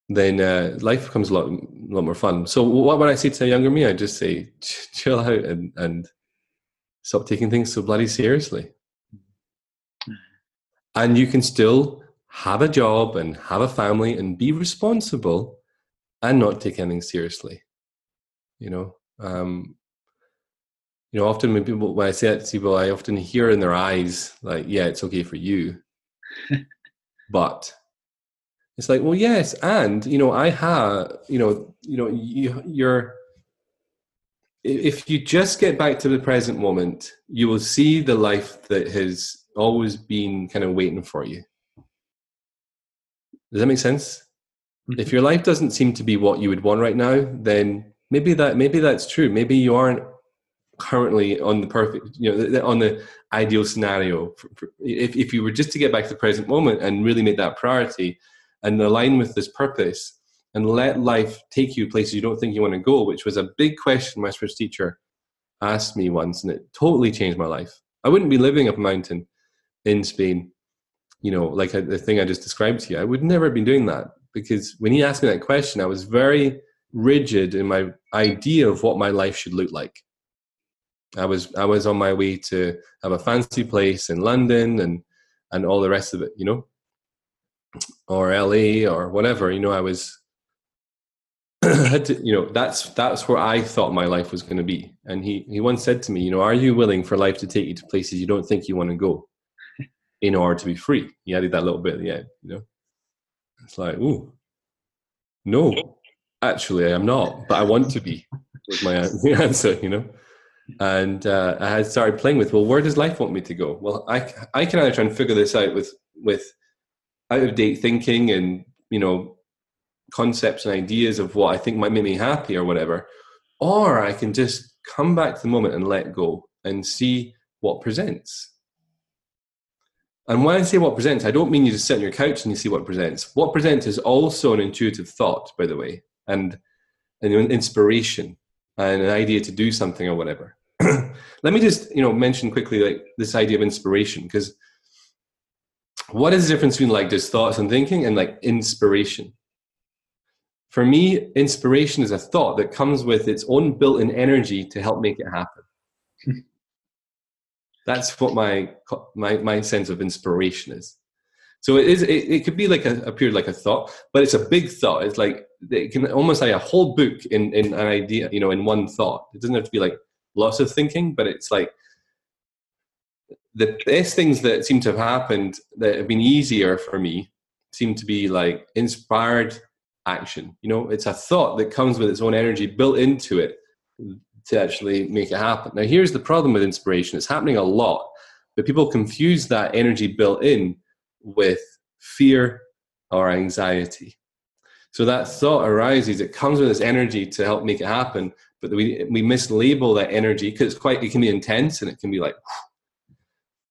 then uh, life becomes a lot, a lot more fun. So what would i say to a younger me? I just say chill out and, and stop taking things so bloody seriously and you can still have a job and have a family and be responsible and not take anything seriously you know um you know, often when people when I say that to people, I often hear in their eyes like, "Yeah, it's okay for you," <laughs> but it's like, well, yes, and you know, I have, you know, you know, you, you're. If you just get back to the present moment, you will see the life that has always been kind of waiting for you. Does that make sense? Mm-hmm. If your life doesn't seem to be what you would want right now, then maybe that maybe that's true. Maybe you aren't currently on the perfect, you know, on the ideal scenario. If if you were just to get back to the present moment and really make that priority and align with this purpose and let life take you places you don't think you want to go, which was a big question my first teacher asked me once, and it totally changed my life. I wouldn't be living up a mountain in Spain, you know, like uh, the thing I just described to you. I would never have been doing that because when he asked me that question, I was very rigid in my idea of what my life should look like. I was I was on my way to have a fancy place in London and and all the rest of it, you know, or LA or whatever. You know, I was <clears throat> to, you know, that's that's where I thought my life was going to be. And he he once said to me, you know, are you willing for life to take you to places you don't think you want to go, in order to be free? He added that little bit at the end, you know. It's like, ooh, no, actually, I'm not, but I want to be. Was my <laughs> answer, you know. And uh, I had started playing with, well, where does life want me to go? Well, I I can either try and figure this out with with out of date thinking and you know concepts and ideas of what I think might make me happy or whatever, or I can just come back to the moment and let go and see what presents. And when I say what presents, I don't mean you just sit on your couch and you see what presents. What presents is also an intuitive thought, by the way, and an inspiration and an idea to do something or whatever. <clears throat> Let me just, you know, mention quickly like this idea of inspiration because what is the difference between like just thoughts and thinking and like inspiration? For me, inspiration is a thought that comes with its own built-in energy to help make it happen. <laughs> That's what my my my sense of inspiration is. So it is. It, it could be like a, appear like a thought, but it's a big thought. It's like it can almost like a whole book in in an idea. You know, in one thought. It doesn't have to be like lots of thinking, but it's like the best things that seem to have happened that have been easier for me seem to be like inspired action. You know, it's a thought that comes with its own energy built into it to actually make it happen. Now, here's the problem with inspiration it's happening a lot, but people confuse that energy built in with fear or anxiety. So that thought arises, it comes with this energy to help make it happen, but we, we mislabel that energy because it's quite, it can be intense and it can be like,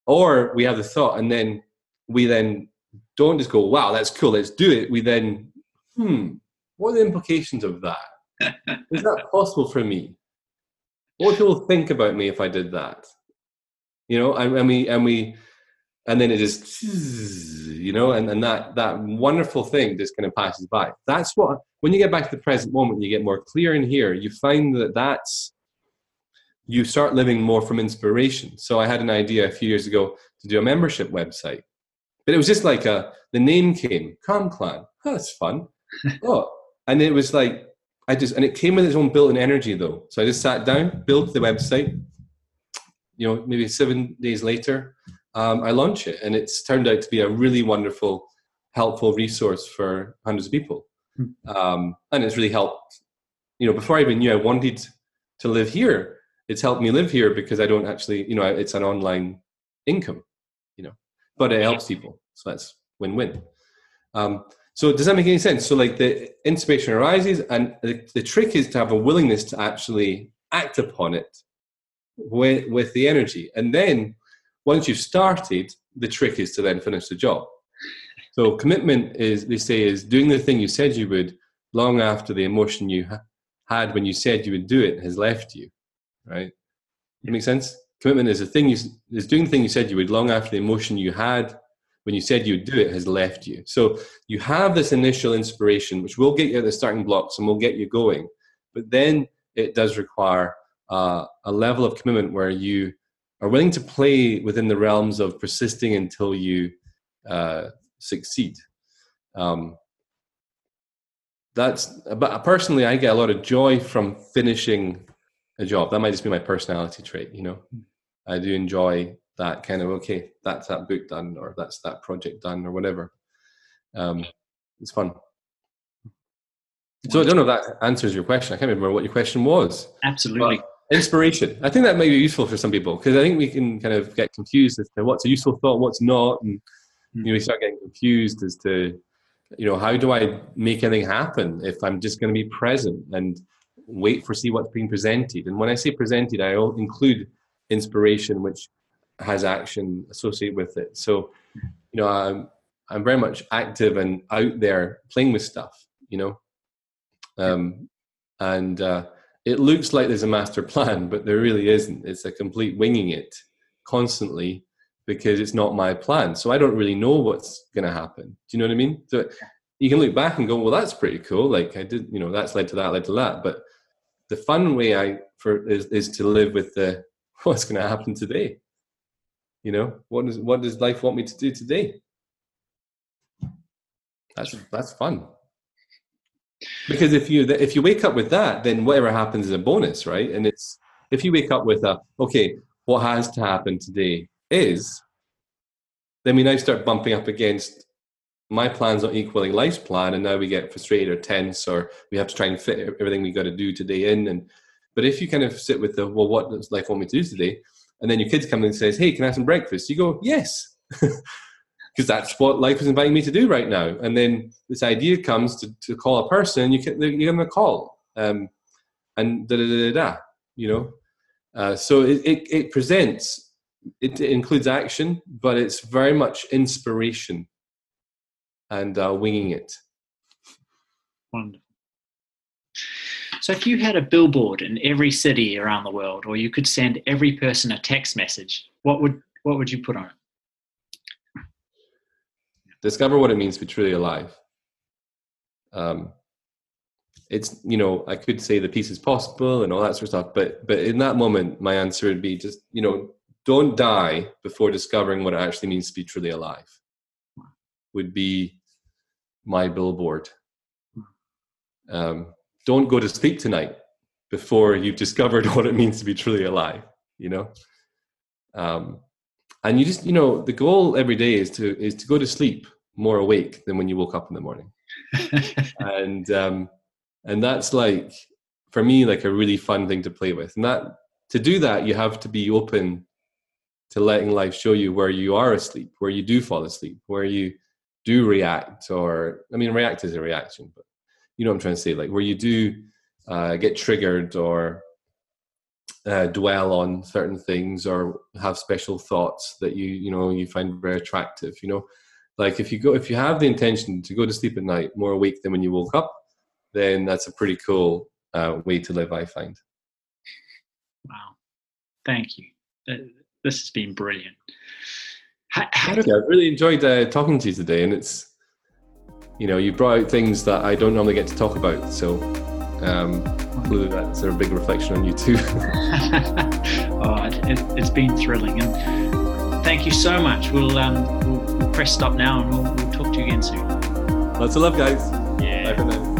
or we have the thought and then we then don't just go, wow, that's cool, let's do it. We then, hmm, what are the implications of that? Is that possible for me? What would people think about me if I did that? You know, and, and we and we and then it just you know, and, and that that wonderful thing just kind of passes by. That's what when you get back to the present moment, you get more clear in here. You find that that's you start living more from inspiration. So I had an idea a few years ago to do a membership website, but it was just like a the name came Calm Clan. Oh, that's fun. <laughs> oh, and it was like I just and it came with its own built-in energy though. So I just sat down, built the website. You know, maybe seven days later, um, I launch it, and it's turned out to be a really wonderful, helpful resource for hundreds of people. Hmm. Um, and it's really helped. You know, before I even knew I wanted to live here, it's helped me live here because I don't actually, you know, it's an online income. You know, but it helps people, so that's win-win. Um, so does that make any sense? So like the inspiration arises, and the, the trick is to have a willingness to actually act upon it with, with the energy. And then once you've started, the trick is to then finish the job. So commitment is, they say, is doing the thing you said you would long after the emotion you ha- had when you said you would do it has left you, right? That makes sense? Commitment is the thing you is doing the thing you said you would long after the emotion you had when you said you'd do it has left you. So you have this initial inspiration, which will get you at the starting blocks and will get you going. But then it does require uh, a level of commitment where you are willing to play within the realms of persisting until you uh, succeed. Um, that's but personally, I get a lot of joy from finishing a job. That might just be my personality trait, you know. I do enjoy that kind of okay, that's that book done, or that's that project done, or whatever. Um, it's fun. So I don't know if that answers your question. I can't remember what your question was. Absolutely. But inspiration. I think that may be useful for some people because I think we can kind of get confused as to what's a useful thought, what's not, and you know, we start getting confused as to you know how do I make anything happen if I'm just going to be present and wait for see what's being presented. And when I say presented, I all include inspiration, which has action associated with it. So you know, I'm I'm very much active and out there playing with stuff. You know, um, and uh, it looks like there's a master plan, but there really isn't. It's a complete winging it constantly because it's not my plan. So I don't really know what's going to happen. Do you know what I mean? So you can look back and go, well, that's pretty cool. Like I did, you know, that's led to that, led to that. But the fun way I for is, is to live with the <laughs> what's going to happen today. You know, what does what does life want me to do today? That's that's fun. Because if you if you wake up with that then whatever happens is a bonus right? And it's if you wake up with a okay what has to happen today is then we now start bumping up against my plan's not equaling life's plan and now we get frustrated or tense or we have to try and fit everything we got to do today in and but if you kind of sit with the well what does life want me to do today and then your kids come in and says hey can i have some breakfast you go yes <laughs> because that's what life is inviting me to do right now. And then this idea comes to, to call a person, you can, you give them a call, um, and da da da da, you know. Uh, so it, it, it presents, it, it, includes action, but it's very much inspiration and uh, winging it. Wonderful. So if you had a billboard in every city around the world, or you could send every person a text message, what would what would you put on it? discover what it means to be truly alive. Um, it's you know I could say the peace is possible and all that sort of stuff, but but in that moment, my answer would be just you know don't die before discovering what it actually means to be truly alive. Would be my billboard. Um, don't go to sleep tonight before you've discovered <laughs> what it means to be truly alive. You know, um, and you just you know the goal every day is to is to go to sleep more awake than when you woke up in the morning. <laughs> and um, and that's like for me like a really fun thing to play with. And that to do that, you have to be open to letting life show you where you are asleep, where you do fall asleep, where you do react, or I mean, react is a reaction, but you know what I'm trying to say, like where you do uh, get triggered or uh, dwell on certain things or have special thoughts that you you know you find very attractive. You know, like if you go if you have the intention to go to sleep at night more awake than when you woke up then that's a pretty cool uh, way to live i find. Wow. Thank you. This has been brilliant. How, how do- i've really enjoyed uh, talking to you today and it's you know you brought out things that i don't normally get to talk about so um, hopefully that's a big reflection on you too <laughs> oh, it, has been thrilling and thank you so much we'll, um, we'll press stop now and we'll, we'll talk to you again soon. Lots of love, guys. Yeah. Bye for now.